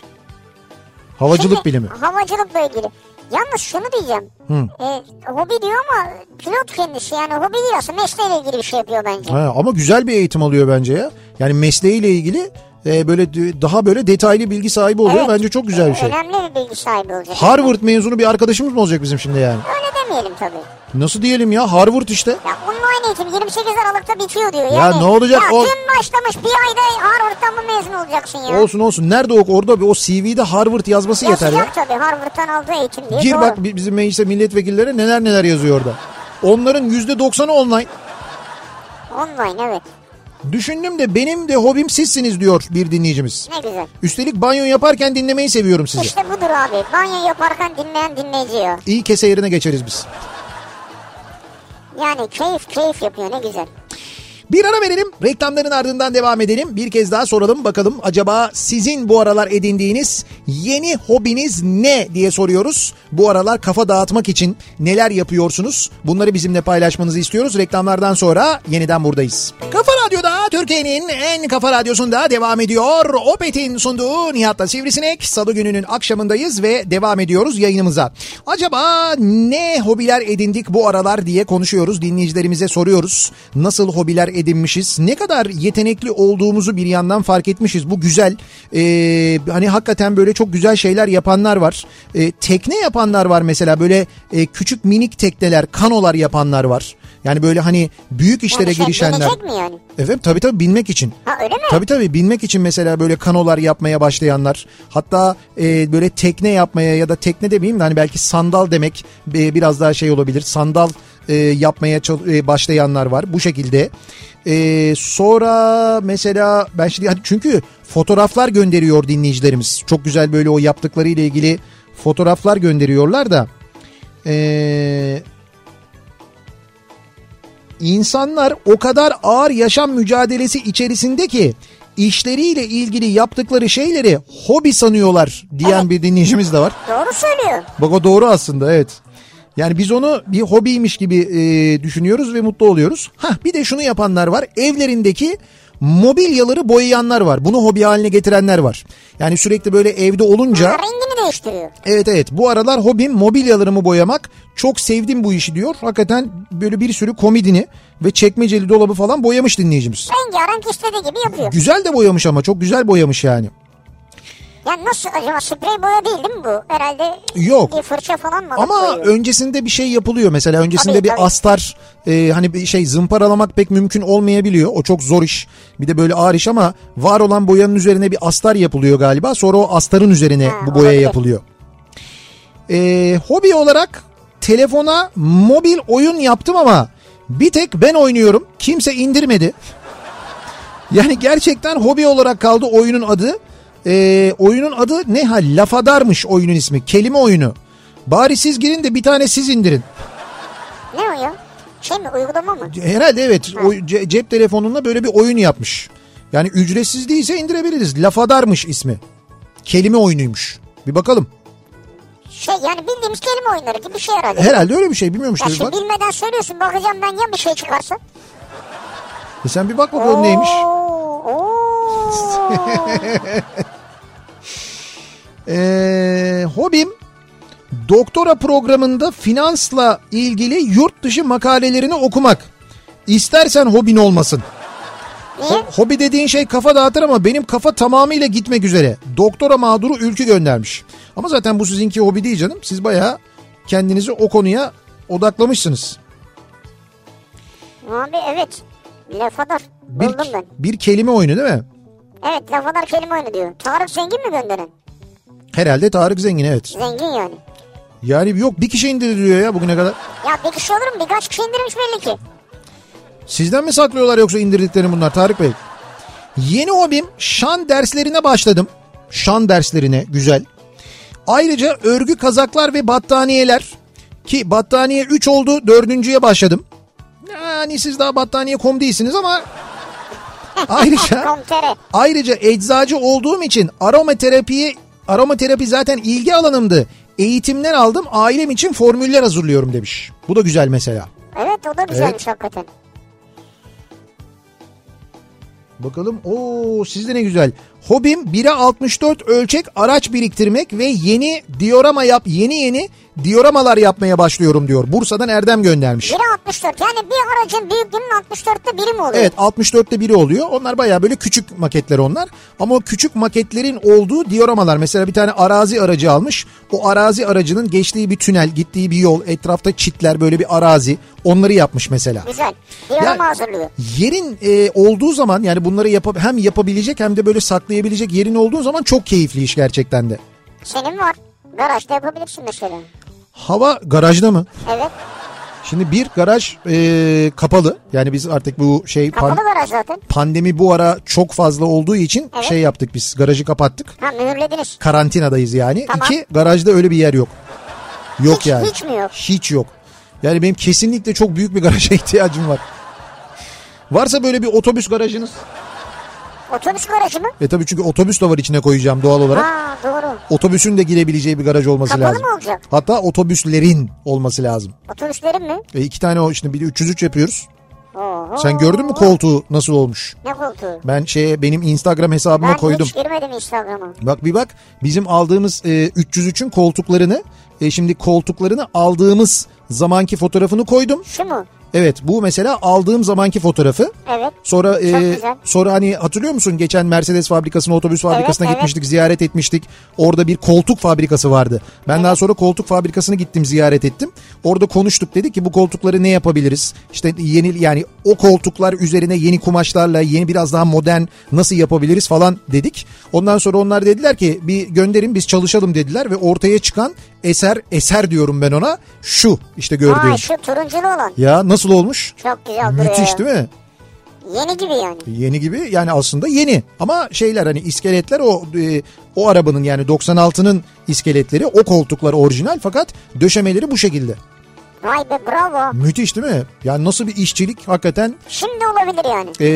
Havacılık Şimdi, bilimi. Havacılıkla ilgili. Yalnız şunu diyeceğim. Hı. E, hobi diyor ama pilot kendisi yani hobi değil aslında mesleğiyle ilgili bir şey yapıyor bence. Ha, ama güzel bir eğitim alıyor bence ya. Yani mesleğiyle ilgili e, böyle daha böyle detaylı bilgi sahibi oluyor. Evet. Bence çok güzel bir şey. Önemli bir bilgi sahibi olacak. Harvard mezunu bir arkadaşımız mı olacak bizim şimdi yani? Öyle demeyelim tabii. Nasıl diyelim ya Harvard işte. Ya online eğitim 28 Aralık'ta bitiyor diyor. Ya Yani, ne olacak Ya o- dün başlamış bir ayda Harvard'dan mı mezun olacaksın ya? Olsun olsun. Nerede o orada bir o CV'de Harvard yazması yeter ya. Yazacak tabii Harvard'dan aldığı eğitim diye. Gir Doğru. bak bi- bizim mecliste milletvekilleri neler neler yazıyor orada. Onların yüzde doksanı online. Online evet. Düşündüm de benim de hobim sizsiniz diyor bir dinleyicimiz. Ne güzel. Üstelik banyo yaparken dinlemeyi seviyorum sizi. İşte budur abi. Banyo yaparken dinleyen dinleyici ya. İyi kese yerine geçeriz biz. Yani keyif keyif yapıyor ne güzel. Bir ara verelim. Reklamların ardından devam edelim. Bir kez daha soralım bakalım acaba sizin bu aralar edindiğiniz yeni hobiniz ne diye soruyoruz. Bu aralar kafa dağıtmak için neler yapıyorsunuz? Bunları bizimle paylaşmanızı istiyoruz. Reklamlardan sonra yeniden buradayız. Kafa Radyo'da Türkiye'nin en kafa radyosunda devam ediyor. Opet'in sunduğu Nihat'la Sivrisinek. Salı gününün akşamındayız ve devam ediyoruz yayınımıza. Acaba ne hobiler edindik bu aralar diye konuşuyoruz. Dinleyicilerimize soruyoruz. Nasıl hobiler edinmişiz? Ne kadar yetenekli olduğumuzu bir yandan fark etmişiz. Bu güzel. Ee, hani hakikaten böyle çok güzel şeyler yapanlar var. Ee, tekne yapanlar var mesela. Böyle e, küçük minik tekneler, kanolar yapanlar var. Yani böyle hani büyük işlere Yani girişenler. mi yani? Evet tabii tabii binmek için. Ha öyle mi? Tabii tabii binmek için mesela böyle kanolar yapmaya başlayanlar. Hatta e, böyle tekne yapmaya ya da tekne demeyeyim de hani belki sandal demek e, biraz daha şey olabilir. Sandal e, yapmaya e, başlayanlar var bu şekilde. E, sonra mesela ben şimdi çünkü fotoğraflar gönderiyor dinleyicilerimiz. Çok güzel böyle o yaptıkları ile ilgili fotoğraflar gönderiyorlar da. Eee İnsanlar o kadar ağır yaşam mücadelesi içerisinde ki işleriyle ilgili yaptıkları şeyleri hobi sanıyorlar diyen Evet. bir dinleyicimiz de var. Doğru söylüyor. Bak o doğru aslında evet. Yani biz onu bir hobiymiş gibi e, düşünüyoruz ve mutlu oluyoruz. Hah bir de şunu yapanlar var. Evlerindeki mobilyaları boyayanlar var. Bunu hobi haline getirenler var. Yani sürekli böyle evde olunca... Ha, rengini değiştiriyor. Evet evet bu aralar hobim mobilyalarımı boyamak. Çok sevdim bu işi diyor. Hakikaten böyle bir sürü komodini ve çekmeceli dolabı falan boyamış dinleyicimiz. Rengarenk istediği gibi yapıyor. Güzel de boyamış ama çok güzel boyamış yani. Yani nasıl acaba sprey boya değil değil mi bu? Herhalde Yok. bir fırça falan mı? Ama boyuyor? öncesinde bir şey yapılıyor mesela öncesinde Tabii, bir tabii. astar e, hani bir şey zımparalamak pek mümkün olmayabiliyor. O çok zor iş. Bir de böyle ağır iş ama var olan boyanın üzerine bir astar yapılıyor galiba. Sonra o astarın üzerine Ha, bu boya olabilir. yapılıyor. E, hobi olarak telefona mobil oyun yaptım ama bir tek ben oynuyorum. Kimse indirmedi. Yani gerçekten hobi olarak kaldı oyunun adı. Ee, oyunun adı ne ha? Lafadarmış oyunun ismi. Kelime oyunu. Bari siz girin de bir tane siz indirin. Ne o ya? Şey mi uygulama mı? Herhalde evet. O ce- cep telefonunda böyle bir oyun yapmış. Yani ücretsiz değilse indirebiliriz. Lafadarmış ismi. Kelime oyunuymuş. Bir bakalım. Şey yani bildiğimiz kelime oyunları gibi bir şey herhalde. Herhalde öyle bir şey. Bilmiyorum Ya şimdi bak. bilmeden söylüyorsun bakacağım ben ya bir şey çıkarsa. E sen bir bak bakalım neymiş. Oo, oo. *laughs* Ee, hobim doktora programında finansla ilgili yurt dışı makalelerini okumak. İstersen hobin olmasın. Niye? Hobi dediğin şey kafa dağıtır ama benim kafa tamamıyla gitmek üzere. Doktora mağduru ülkü göndermiş. Ama zaten bu sizinki hobi değil canım. Siz bayağı kendinizi o konuya odaklamışsınız. Abi evet. Lafadar. Bir, Buldum ben. bir kelime oyunu değil mi? Evet lafadar kelime oyunu diyor. Tarık Zengin mi gönderen? Herhalde Tarık Zengin evet. Zengin yani. Yani yok bir kişi indiriliyor ya bugüne kadar. Ya bir kişi olur mu? Birkaç kişi indirmiş belli ki. Sizden mi saklıyorlar yoksa indirdiklerini bunlar Tarık Bey? Yeni hobim şan derslerine başladım. Şan derslerine güzel. Ayrıca örgü kazaklar ve battaniyeler ki battaniye 3 oldu dördüncüye başladım. Yani siz daha battaniye.com değilsiniz ama *laughs* ayrıca ayrıca eczacı olduğum için aromaterapiye aromaterapi zaten ilgi alanımdı. Eğitimler aldım ailem için formüller hazırlıyorum demiş. Bu da güzel mesela. Evet o da güzelmiş hakikaten. Bakalım o sizde ne güzel. Hobim 1'e 64 ölçek araç biriktirmek ve yeni diorama yap yeni yeni dioramalar yapmaya başlıyorum diyor. Bursa'dan Erdem göndermiş. Biri 64 yani bir aracın büyüklüğünün 64'te biri mi oluyor? Evet 64'te biri oluyor. Onlar baya böyle küçük maketler onlar. Ama o küçük maketlerin olduğu dioramalar. Mesela bir tane arazi aracı almış. O arazi aracının geçtiği bir tünel, gittiği bir yol, etrafta çitler böyle bir arazi. Onları yapmış mesela. Güzel. Diorama Ya- hazırlıyor. Yerin e, olduğu zaman yani bunları yapa, hem yapabilecek hem de böyle saklayabilecek yerin olduğu zaman çok keyifli iş gerçekten de. Senin var. Garajda yapabilirsin mesela. Hava garajda mı? Evet. Şimdi bir garaj e, kapalı. Yani biz artık bu şey pan- Kapalı garaj zaten. pandemi bu ara çok fazla olduğu için Evet. şey yaptık biz garajı kapattık. Ha mühürlediniz. Karantinadayız yani. Tamam. İki garajda öyle bir yer yok. Yok Hiç- yani. hiç mi yok? Hiç yok. Yani benim kesinlikle çok büyük bir garaja *laughs* ihtiyacım var. Varsa böyle bir otobüs garajınız. Otobüs garajı mı? E tabii çünkü otobüs de var içine koyacağım doğal olarak. Ha doğru. Otobüsün de girebileceği bir garaj olması Kapalı lazım. mı olacak? Hatta otobüslerin olması lazım. Otobüslerin mi? E iki tane o işte bir de 303 yapıyoruz. Oho. Sen gördün mü koltuğu nasıl olmuş? Ne koltuğu? Ben şeye benim Instagram hesabıma Ben koydum. hiç girmedim Instagram'a. Bak bir bak bizim aldığımız e, 303'ün koltuklarını e, şimdi koltuklarını aldığımız zamanki fotoğrafını koydum. Şu mu? Evet bu mesela aldığım zamanki fotoğrafı. Evet. Sonra e, sonra hani hatırlıyor musun geçen Mercedes fabrikasına otobüs fabrikasına evet. gitmiştik ziyaret etmiştik. Orada bir koltuk fabrikası vardı. Ben daha sonra koltuk fabrikasına gittim ziyaret ettim. Orada konuştuk dedik ki bu koltukları ne yapabiliriz? İşte yeni yani o koltuklar üzerine yeni kumaşlarla yeni biraz daha modern nasıl yapabiliriz falan dedik. Ondan sonra onlar dediler ki bir gönderin biz çalışalım dediler ve ortaya çıkan eser eser diyorum ben ona şu işte gördüğün. Aa şu turunculu olan. Ya nasıl olmuş? Çok güzel duruyor. Müthiş değil mi? Yeni gibi yani. Yeni gibi yani aslında yeni ama şeyler hani iskeletler o e, o arabanın yani 96'nın iskeletleri o koltuklar orijinal fakat döşemeleri bu şekilde. Vay be bravo. Müthiş değil mi? Yani nasıl bir işçilik hakikaten Şimdi olabilir yani. e,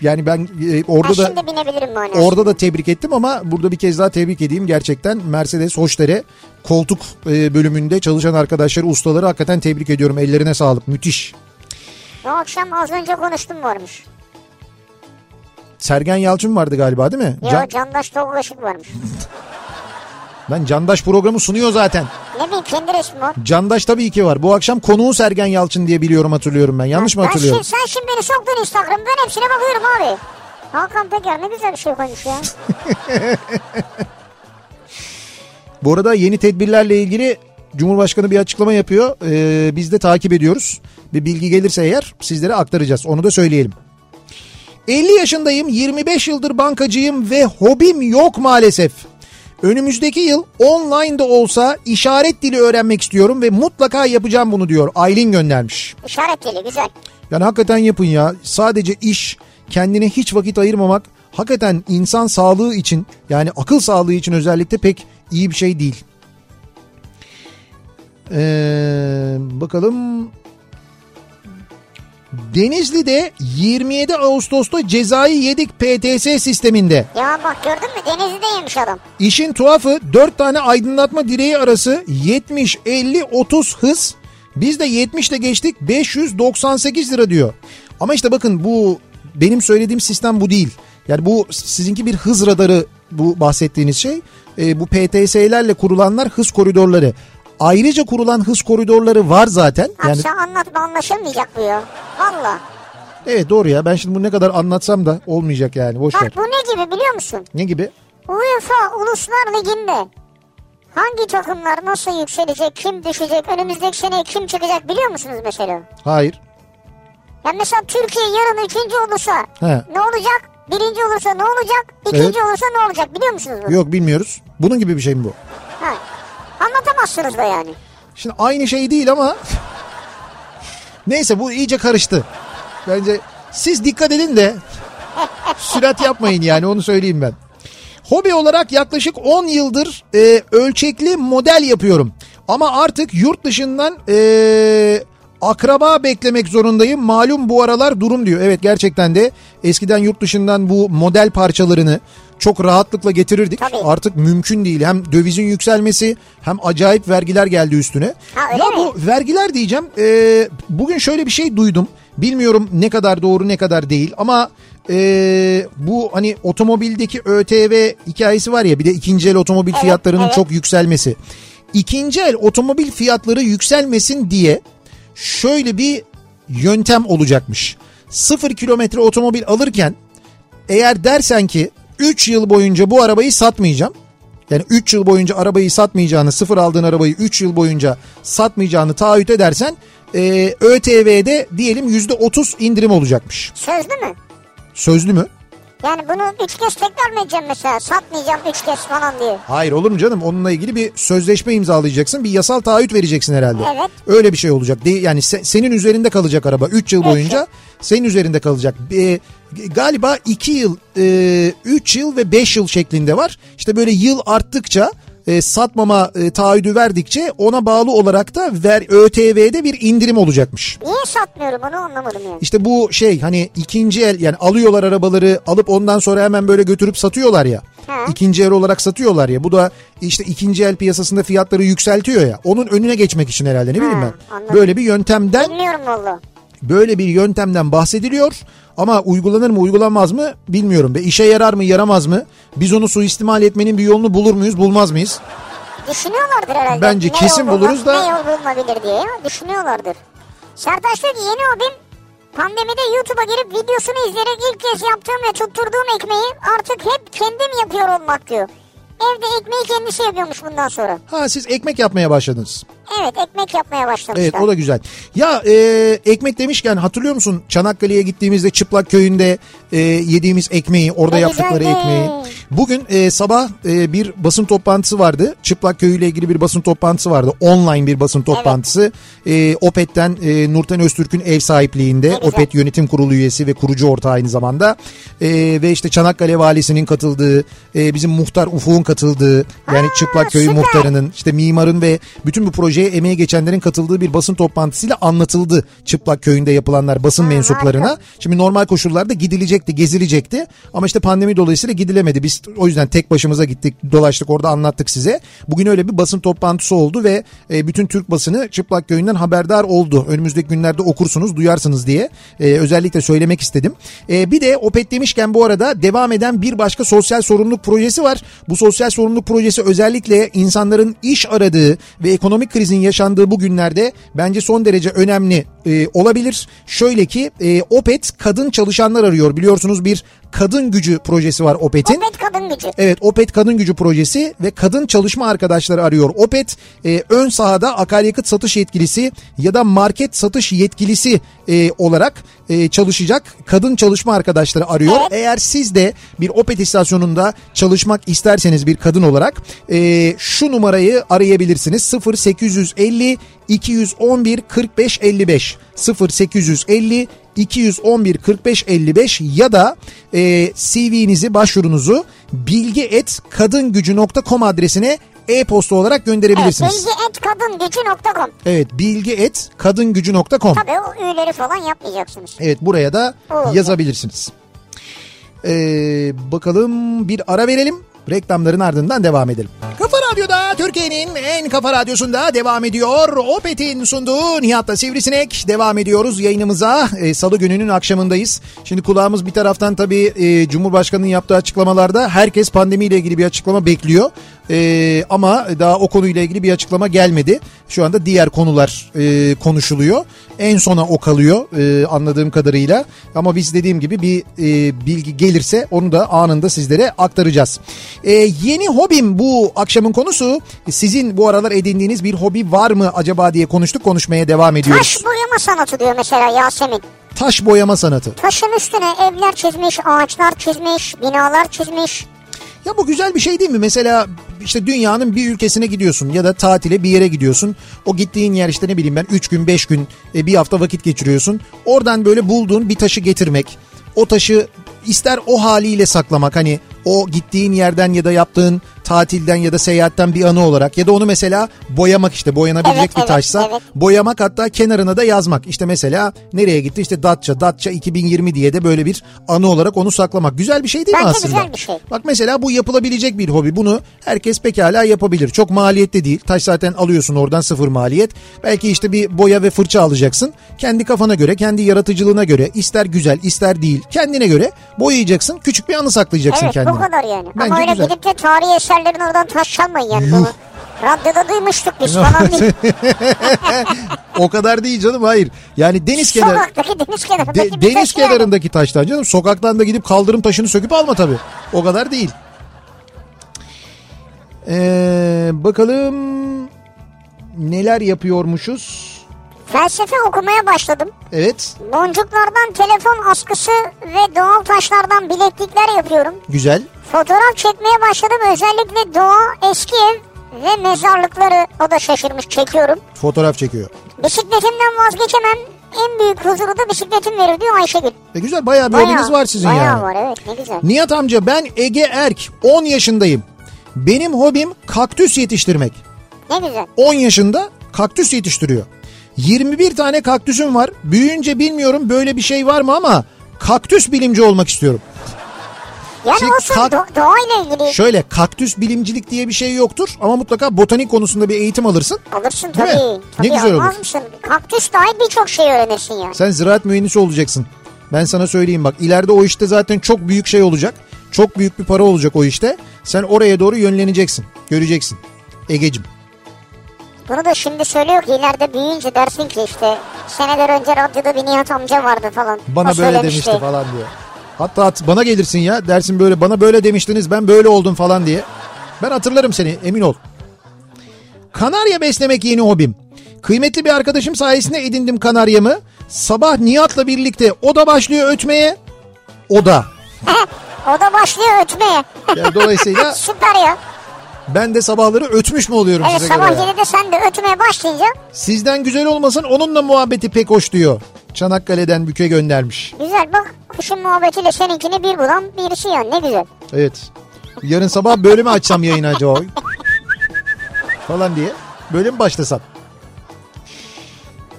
yani ben e, orada Ben da şimdi binebilirim manasında. orada da tebrik ettim ama burada bir kez daha tebrik edeyim gerçekten Mercedes Hoşter'e koltuk e, bölümünde çalışan arkadaşları ustaları hakikaten tebrik ediyorum ellerine sağlık müthiş. Bu akşam az önce konuştum varmış. Sergen Yalçın vardı galiba değil mi? Yo Can- Candaş Tolgaşık varmış. *laughs* ben Candaş programı sunuyor zaten. Ne bileyim kendi resmi var. Candaş tabii ki var. Bu akşam konuğu Sergen Yalçın diye biliyorum hatırlıyorum ben. Yanlış mı Ben hatırlıyorum? şimdi, sen şimdi beni soktun Instagram ben hepsine bakıyorum abi. Hakan Peker ne güzel bir şey koymuş ya. *laughs* Bu arada yeni tedbirlerle ilgili Cumhurbaşkanı bir açıklama yapıyor. Ee, biz de takip ediyoruz. Bir bilgi gelirse eğer sizlere aktaracağız. Onu da söyleyelim. 50 yaşındayım, 25 yıldır bankacıyım ve hobim yok maalesef. Önümüzdeki yıl online de olsa işaret dili öğrenmek istiyorum ve mutlaka yapacağım bunu diyor. Aylin göndermiş. İşaret dili güzel. Yani hakikaten yapın ya. Sadece iş, kendine hiç vakit ayırmamak hakikaten insan sağlığı için yani akıl sağlığı için özellikle pek iyi bir şey değil. Ee, bakalım. Denizli'de 27 Ağustos'ta cezayı yedik PTS sisteminde. Ya bak gördün mü Denizli'de yemiş adam. İşin tuhafı 4 tane aydınlatma direği arası 70, 50, 30 hız. Biz de 70 ile geçtik 598 lira diyor. Ama işte bakın bu benim söylediğim sistem bu değil. Yani bu sizinki bir hız radarı bu bahsettiğiniz şey. E, bu PTS'lerle kurulanlar hız koridorları. Ayrıca kurulan hız koridorları var zaten. Abi Yani sen anlatma anlaşılmayacak bu ya. Valla. evet doğru ya ben şimdi bunu ne kadar anlatsam da olmayacak yani boş ver. Bak bu ne gibi biliyor musun? Ne gibi? UEFA Uluslar Ligi'nde hangi takımlar nasıl yükselecek, kim düşecek, önümüzdeki sene kim çıkacak biliyor musunuz mesela? Hayır. Ya mesela Türkiye yarın ikinci olursa He. ne olacak? Birinci olursa ne olacak? İkinci Evet. olursa ne olacak biliyor musunuz bunu? Yok bilmiyoruz. Bunun gibi bir şey mi bu? Ha. Anlatamazsınız da yani. Şimdi aynı şey değil ama *laughs* neyse bu iyice karıştı. Bence siz dikkat edin de sürat yapmayın yani onu söyleyeyim ben. Hobi olarak yaklaşık 10 yıldır e, ölçekli model yapıyorum. Ama artık yurt dışından e, akraba beklemek zorundayım. Malum bu aralar durum diyor. Evet gerçekten de eskiden yurt dışından bu model parçalarını çok rahatlıkla getirirdik. Tabii. Artık mümkün değil. Hem dövizin yükselmesi hem acayip vergiler geldi üstüne. Ha, ya mi? bu vergiler diyeceğim. e, bugün şöyle bir şey duydum. Bilmiyorum ne kadar doğru ne kadar değil ama e, bu hani otomobildeki ÖTV hikayesi var ya bir de ikinci el otomobil Evet, fiyatlarının evet. çok yükselmesi. ikinci el otomobil fiyatları yükselmesin diye şöyle bir yöntem olacakmış. Sıfır kilometre otomobil alırken eğer dersen ki 3 yıl boyunca bu arabayı satmayacağım. Yani 3 yıl boyunca arabayı satmayacağını, sıfır aldığın arabayı 3 yıl boyunca satmayacağını taahhüt edersen e, ÖTV'de diyelim %30 indirim olacakmış. Sözlü mü? Sözlü mü? Yani bunu üç kez tekrar mı edeceğim mesela? Satmayacağım üç kez falan diye. Hayır olur mu canım? Onunla ilgili bir sözleşme imzalayacaksın. Bir yasal taahhüt vereceksin herhalde. Evet. Öyle bir şey olacak. Yani se- senin üzerinde kalacak araba 3 yıl boyunca. Senin üzerinde kalacak. E, galiba 2 yıl, 3 yıl ve 5 yıl şeklinde var. İşte böyle yıl arttıkça e, satmama e, taahhüdü verdikçe ona bağlı olarak da ver ÖTV'de bir indirim olacakmış. Niye satmıyorum onu anlamadım yani. İşte bu şey hani ikinci el yani alıyorlar arabaları alıp ondan sonra hemen böyle götürüp satıyorlar ya. Ha. İkinci el olarak satıyorlar ya. Bu da işte ikinci el piyasasında fiyatları yükseltiyor ya. Onun önüne geçmek için herhalde ne bileyim ben. anladım. Böyle bir yöntemden Bilmiyorum valla. Böyle bir yöntemden bahsediliyor. Ama uygulanır mı uygulanmaz mı bilmiyorum. Ve işe yarar mı yaramaz mı? Biz onu suistimal etmenin bir yolunu bulur muyuz bulmaz mıyız? Düşünüyorlardır herhalde. Bence Ne kesin buluruz da- Ne yol bulunabilir diye düşünüyorlardır. Sertaç diyor ki yeni hobim pandemide YouTube'a girip videosunu izleyerek ilk kez yaptığım ve tutturduğum ekmeği artık hep kendim yapıyor olmak diyor. Evde ekmeği kendisi yapıyormuş bundan sonra. Ha siz ekmek yapmaya başladınız. Evet ekmek yapmaya başlamışlar. Evet o da güzel. Ya e, ekmek demişken hatırlıyor musun Çanakkale'ye gittiğimizde Çıplak Köyü'nde e, yediğimiz ekmeği orada Ne yaptıkları güzeldi. ekmeği. Bugün e, sabah e, bir basın toplantısı vardı. Çıplak Köyü ile ilgili bir basın toplantısı vardı. Online bir basın toplantısı. E, Opet'ten e, Nurten Öztürk'ün ev sahipliğinde. güzel. Opet yönetim kurulu üyesi ve kurucu ortağı aynı zamanda. E, ve işte Çanakkale valisinin katıldığı, e, bizim muhtar Ufuk'un katıldığı yani Aa, Çıplak Köyü süper. muhtarının işte mimarın ve bütün bu projeye emeği geçenlerin katıldığı bir basın toplantısıyla anlatıldı Çıplak Köyü'nde yapılanlar basın mensuplarına. harika. Şimdi normal koşullarda gidilecekti, gezilecekti ama işte pandemi dolayısıyla gidilemedi. Biz o yüzden tek başımıza gittik, dolaştık orada anlattık size. Bugün öyle bir basın toplantısı oldu ve e, bütün Türk basını Çıplak Köyü'nden haberdar oldu. Önümüzdeki günlerde okursunuz, duyarsınız diye e, özellikle söylemek istedim. E, bir de Opet demişken bu arada devam eden bir başka sosyal sorumluluk projesi var. Bu sosyal sorumluluk projesi özellikle insanların iş aradığı ve ekonomik krizin yaşandığı bu günlerde bence son derece önemli e, olabilir. Şöyle ki e, Opet kadın çalışanlar arıyor. Biliyorsunuz bir kadın gücü projesi var Opet'in. Opet kadın gücü. Evet Opet Kadın Gücü Projesi ve kadın çalışma arkadaşları arıyor. Opet e, ön sahada akaryakıt satış yetkilisi ya da market satış yetkilisi e, olarak e, çalışacak kadın çalışma arkadaşları arıyor. Evet. Eğer siz de bir Opet istasyonunda çalışmak isterseniz bir kadın olarak e, şu numarayı arayabilirsiniz. 0850 211 45 55 0850 211 45 55 ya da e, CV'nizi başvurunuzu bilgi.kadingücü.com adresine e-posta olarak Evet, gönderebilirsiniz. bilgi.kadingücü.com Evet bilgi.kadingücü.com Tabii o üyeleri falan yapmayacaksınız. Evet buraya da Olacak. yazabilirsiniz. Ee, bakalım bir ara verelim. Reklamların ardından devam edelim. Radyo'da Türkiye'nin en kafa radyosunda devam ediyor. Opet'in sunduğu Nihat'la Sivrisinek devam ediyoruz yayınımıza. Ee, Salı gününün akşamındayız. Şimdi kulağımız bir taraftan tabii e, Cumhurbaşkanı'nın yaptığı açıklamalarda herkes pandemiyle ilgili bir açıklama bekliyor. Ee, ama daha o konuyla ilgili bir açıklama gelmedi. Şu anda diğer konular e, konuşuluyor. En sona o kalıyor e, anladığım kadarıyla. Ama biz dediğim gibi bir e, bilgi gelirse onu da anında sizlere aktaracağız. E, yeni hobim bu akşamın konusu. Sizin bu aralar edindiğiniz bir hobi var mı acaba diye konuştuk. Konuşmaya devam ediyoruz. Taş boyama sanatı diyor mesela Yasemin. Taş boyama sanatı. Taşın üstüne evler çizmiş, ağaçlar çizmiş, binalar çizmiş. Ya bu güzel bir şey değil mi? Mesela işte dünyanın bir ülkesine gidiyorsun ya da tatile bir yere gidiyorsun. O gittiğin yer işte ne bileyim ben 3 gün 5 gün e, bir hafta vakit geçiriyorsun. Oradan böyle bulduğun bir taşı getirmek. O taşı ister o haliyle saklamak hani o gittiğin yerden ya da yaptığın tatilden ya da seyahatten bir anı olarak ya da onu mesela boyamak işte boyanabilecek Evet, bir evet, taşsa evet. boyamak hatta kenarına da yazmak. İşte mesela nereye gitti işte Datça Datça 2020 diye de böyle bir anı olarak onu saklamak. Güzel bir şey değil mi Bence aslında? güzel bir şey. Bak mesela bu yapılabilecek bir hobi. Bunu herkes pekala yapabilir. Çok maliyetli değil. Taş zaten alıyorsun oradan sıfır maliyet. Belki işte bir boya ve fırça alacaksın. Kendi kafana göre, kendi yaratıcılığına göre ister güzel ister değil kendine göre boyayacaksın. Küçük bir anı saklayacaksın Evet kendine. bu kadar yani. Bence Ama öyle güzel. gidip de tarihi eser eserlerin oradan taş çalmayın yani bunu. Radyoda duymuştuk biz *laughs* falan değil. *laughs* o kadar değil canım hayır. Yani deniz kenarı Sokaktaki deniz kenarındaki de- deniz taş yani. kenarındaki taştan canım. Sokaktan da gidip kaldırım taşını söküp alma tabii. O kadar değil. Ee, bakalım neler yapıyormuşuz. Felsefe okumaya başladım. Evet Boncuklardan telefon askısı ve doğal taşlardan bileklikler yapıyorum. güzel. Fotoğraf çekmeye başladım. Özellikle doğa, eski ev ve mezarlıkları o da şaşırmış çekiyorum. Fotoğraf çekiyor. Bisikletimden vazgeçemem. En büyük huzuru da bisikletim verir diyor Ayşegül. E güzel bayağı bir Bayağı- hobiniz var sizin bayağı yani. var evet ne güzel. Nihat amca ben Ege Erk 10 yaşındayım. Benim hobim kaktüs yetiştirmek. Ne güzel. 10 yaşında kaktüs yetiştiriyor. 21 tane kaktüsüm var. Büyüyünce bilmiyorum böyle bir şey var mı ama kaktüs bilimci olmak istiyorum. Yani Şimdi olsun kalk- do- doğayla ilgili Şöyle kaktüs bilimcilik diye bir şey yoktur ama mutlaka botanik konusunda bir eğitim alırsın. alırsın tabii. tabii Ne güzel olur. mısın? Kaktüs dahil birçok şey öğrenirsin yani. Sen ziraat mühendisi olacaksın. Ben sana söyleyeyim bak ileride o işte zaten çok büyük şey olacak. Çok büyük bir para olacak o işte. Sen oraya doğru yönleneceksin. Göreceksin. Egecim. Bunu da şimdi söylüyor ki ileride büyüyünce dersin ki işte seneler önce radyoda bir Nihat amca vardı falan. Bana O böyle söylemişti. demişti falan diyor. Hatta at- bana gelirsin ya dersin böyle bana böyle demiştiniz ben böyle oldum falan diye. Ben hatırlarım seni emin ol. Kanarya beslemek yeni hobim. Kıymetli bir arkadaşım sayesinde edindim kanaryamı. Sabah Nihat'la birlikte o da başlıyor ötmeye. O da. o da başlıyor ötmeye. Yani dolayısıyla *laughs* Süper ya. Ben de sabahları ötmüş mü oluyorum Evet size sabah göre? ya? 7'de sen de ötmeye başlayınca Sizden güzel olmasın onunla muhabbeti pek hoş diyor. Çanakkale'den büke göndermiş. güzel bak kuşun muhabbetiyle seninkini bir bulan birisi yani ne güzel. Evet. Yarın sabah böyle mi açsam yayını acaba? Falan diye. Böyle mi başlasam?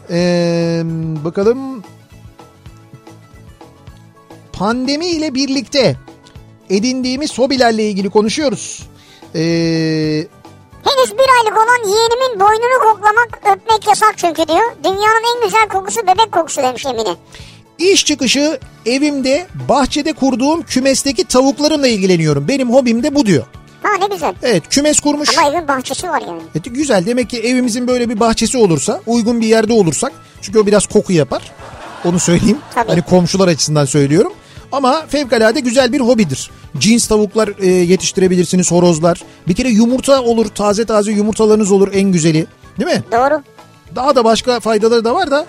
Ee, bakalım. Pandemi ile birlikte edindiğimiz hobilerle ilgili konuşuyoruz. Ee, Henüz bir aylık olan yeğenimin boynunu koklamak öpmek yasak çünkü diyor. Dünyanın en güzel kokusu bebek kokusu demiş Emine. iş çıkışı evimde bahçede kurduğum kümesteki tavuklarımla ilgileniyorum. Benim hobim de bu diyor. Ha ne güzel. Evet kümes kurmuş. Ama evin bahçesi var yani. E, güzel demek ki evimizin böyle bir bahçesi olursa uygun bir yerde olursak çünkü o biraz koku yapar onu söyleyeyim Tabii. hani komşular açısından söylüyorum ama fevkalade güzel bir hobidir. Cins tavuklar e, yetiştirebilirsiniz horozlar bir kere yumurta olur taze taze yumurtalarınız olur en güzeli değil mi? Doğru. Daha da başka faydaları da var da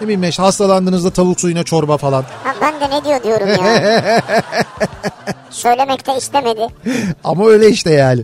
ne bileyim işte hastalandığınızda tavuk suyuna çorba falan. Ha, ben de ne diyor diyorum ya. *laughs* Söylemek de istemedi. Ama öyle işte yani.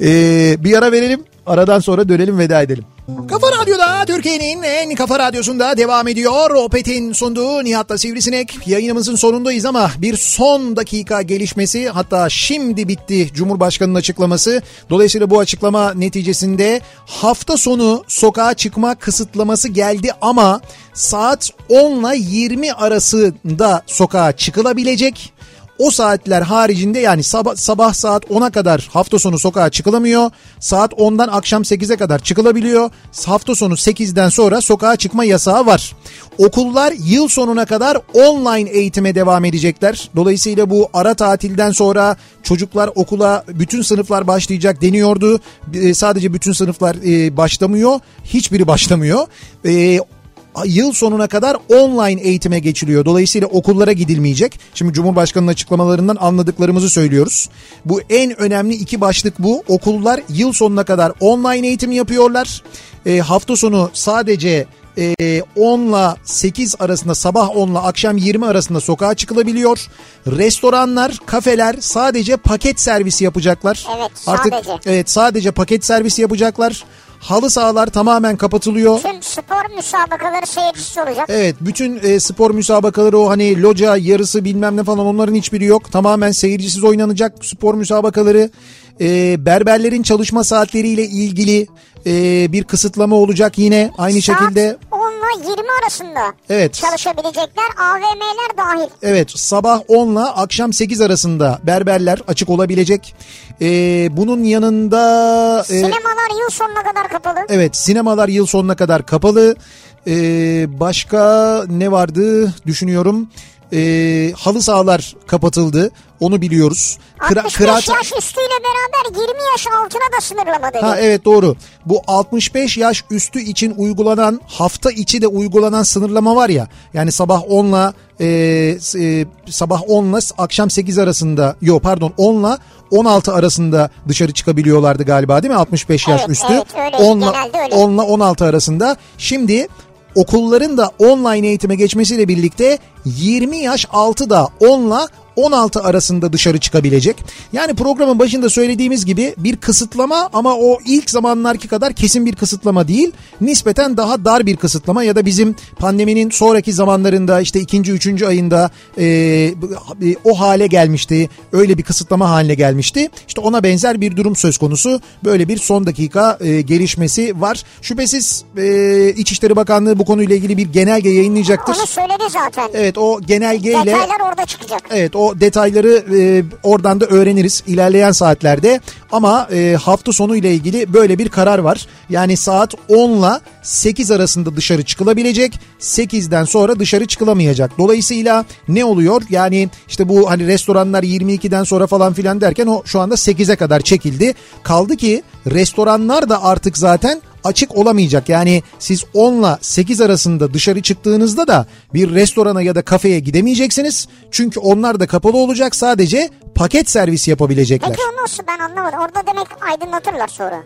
Ee, bir ara verelim. Aradan sonra dönelim veda edelim. Kafa Radyo'da Türkiye'nin en kafa radyosunda devam ediyor. Opet'in sunduğu Nihat'la Sivrisinek. Yayınımızın sonundayız ama bir son dakika gelişmesi hatta şimdi bitti Cumhurbaşkanı'nın açıklaması. Dolayısıyla bu açıklama neticesinde hafta sonu sokağa çıkma kısıtlaması geldi ama saat 10 ile 20 arasında sokağa çıkılabilecek. O saatler haricinde yani sabah, sabah saat 10'a kadar hafta sonu sokağa çıkılamıyor. Saat 10'dan akşam 8'e kadar çıkılabiliyor. Hafta sonu 8'den sonra sokağa çıkma yasağı var. Okullar yıl sonuna kadar online eğitime devam edecekler. Dolayısıyla bu ara tatilden sonra çocuklar okula bütün sınıflar başlayacak deniyordu. Ee, sadece bütün sınıflar e, başlamıyor. Hiçbiri başlamıyor. Ee, yıl sonuna kadar online eğitime geçiliyor. Dolayısıyla okullara gidilmeyecek. Şimdi Cumhurbaşkanı'nın açıklamalarından anladıklarımızı söylüyoruz. Bu en önemli iki başlık bu. Okullar yıl sonuna kadar online eğitim yapıyorlar. E, hafta sonu sadece e, 10 ile 8 arasında sabah 10 ile akşam 20 arasında sokağa çıkılabiliyor. Restoranlar, kafeler sadece paket servisi yapacaklar. Evet, Artık sadece. evet sadece paket servisi yapacaklar. Halı sahalar tamamen kapatılıyor. Tüm spor müsabakaları seyircisi olacak. Evet bütün e, spor müsabakaları o hani loca yarısı bilmem ne falan onların hiçbiri yok. Tamamen seyircisiz oynanacak spor müsabakaları. E, berberlerin çalışma saatleriyle ilgili e, bir kısıtlama olacak yine aynı şekilde. Saat 10 ile 20 arasında Evet. çalışabilecekler. AVM'ler dahil. Evet sabah 10 ile akşam 8 arasında berberler açık olabilecek. E, bunun yanında... e, Sinemalar yıl sonuna kadar kapalı. Evet sinemalar yıl sonuna kadar kapalı. Ee, başka ne vardı düşünüyorum. E, halı sahalar kapatıldı. Onu biliyoruz. Kıra, 65 kıraat... yaş üstüyle beraber 20 yaş altına da sınırlama dedi. Ha evet doğru. Bu 65 yaş üstü için uygulanan hafta içi de uygulanan sınırlama var ya. Yani sabah 10'la e, e, sabah 10'la akşam 8 arasında yok pardon 10'la 16 arasında dışarı çıkabiliyorlardı galiba değil mi 65 yaş evet, üstü. Evet öyle 10'la, öyle. 10'la 16 arasında. Şimdi okulların da online eğitime geçmesiyle birlikte 20 yaş altı da 10'la 16 arasında dışarı çıkabilecek. Yani programın başında söylediğimiz gibi bir kısıtlama ama o ilk zamanlarki kadar kesin bir kısıtlama değil. Nispeten daha dar bir kısıtlama ya da bizim pandeminin sonraki zamanlarında işte ikinci, üçüncü ayında e, o hale gelmişti. Öyle bir kısıtlama haline gelmişti. İşte ona benzer bir durum söz konusu. Böyle bir son dakika e, gelişmesi var. Şüphesiz e, İçişleri Bakanlığı bu konuyla ilgili bir genelge yayınlayacaktır. Onu söyledi zaten. Evet o genelgeyle. Detaylar orada çıkacak. Evet o detayları e, oradan da öğreniriz ilerleyen saatlerde. Ama e, hafta sonu ile ilgili böyle bir karar var. Yani saat 10 ile 8 arasında dışarı çıkılabilecek. 8'den sonra dışarı çıkılamayacak. Dolayısıyla ne oluyor? Yani işte bu hani restoranlar 22'den sonra falan filan derken o şu anda 8'e kadar çekildi. Kaldı ki restoranlar da artık zaten açık olamayacak. Yani siz 10 ile 8 arasında dışarı çıktığınızda da bir restorana ya da kafeye gidemeyeceksiniz. Çünkü onlar da kapalı olacak. Sadece paket servis yapabilecekler. Peki o nasıl ben anlamadım. Orada demek aydınlatırlar sonra.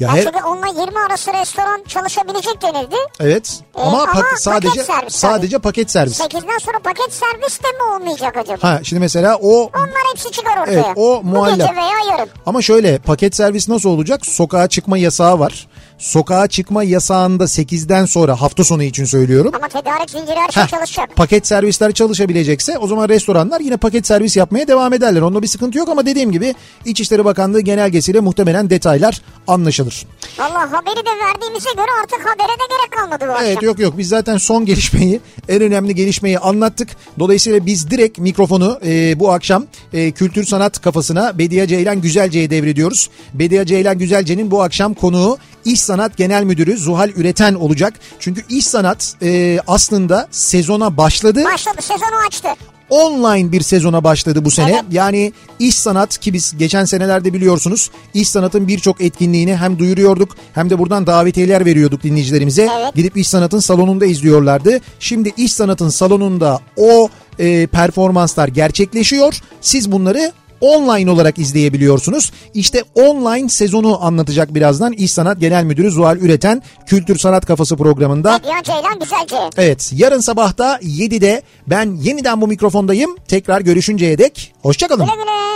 Ya yani her... çünkü onunla 20 arası restoran çalışabilecek denildi. Evet. Ee, ama, ama pak- sadece paket servis sadece paket servis. 8'den sonra paket servis de mi olmayacak acaba? Ha şimdi mesela o Onlar hepsi çıkar ortaya. Evet, o muallak. Bu gece veya yarın. Ama şöyle paket servis nasıl olacak? Sokağa çıkma yasağı var sokağa çıkma yasağında 8'den sonra hafta sonu için söylüyorum. Ama tedarik zinciri her şey Heh, çalışacak. Paket servisler çalışabilecekse o zaman restoranlar yine paket servis yapmaya devam ederler. Onda bir sıkıntı yok ama dediğim gibi İçişleri Bakanlığı genelgesiyle muhtemelen detaylar anlaşılır. Valla haberi de verdiğimize göre artık habere de gerek kalmadı bu akşam. Evet yok yok biz zaten son *laughs* gelişmeyi en önemli gelişmeyi anlattık. Dolayısıyla biz direkt mikrofonu e, bu akşam e, kültür sanat kafasına Bediye Ceylan Güzelce'ye devrediyoruz. Bediye Ceylan Güzelce'nin bu akşam konuğu İş Sanat Genel Müdürü Zuhal Üreten olacak. Çünkü İş Sanat e, aslında sezona başladı. Başladı sezonu açtı online bir sezona başladı bu sene. Evet. Yani iş sanat ki biz geçen senelerde biliyorsunuz iş sanatın birçok etkinliğini hem duyuruyorduk hem de buradan davetiyeler veriyorduk dinleyicilerimize. Evet. Gidip iş sanatın salonunda izliyorlardı. Şimdi iş sanatın salonunda o e, performanslar gerçekleşiyor. Siz bunları online olarak izleyebiliyorsunuz. İşte online sezonu anlatacak birazdan İş Sanat Genel Müdürü Zuhal Üreten Kültür Sanat Kafası programında. Ceylan. Evet yarın sabahta 7'de ben yeniden bu mikrofondayım. Tekrar görüşünceye dek hoşçakalın. Güle güle.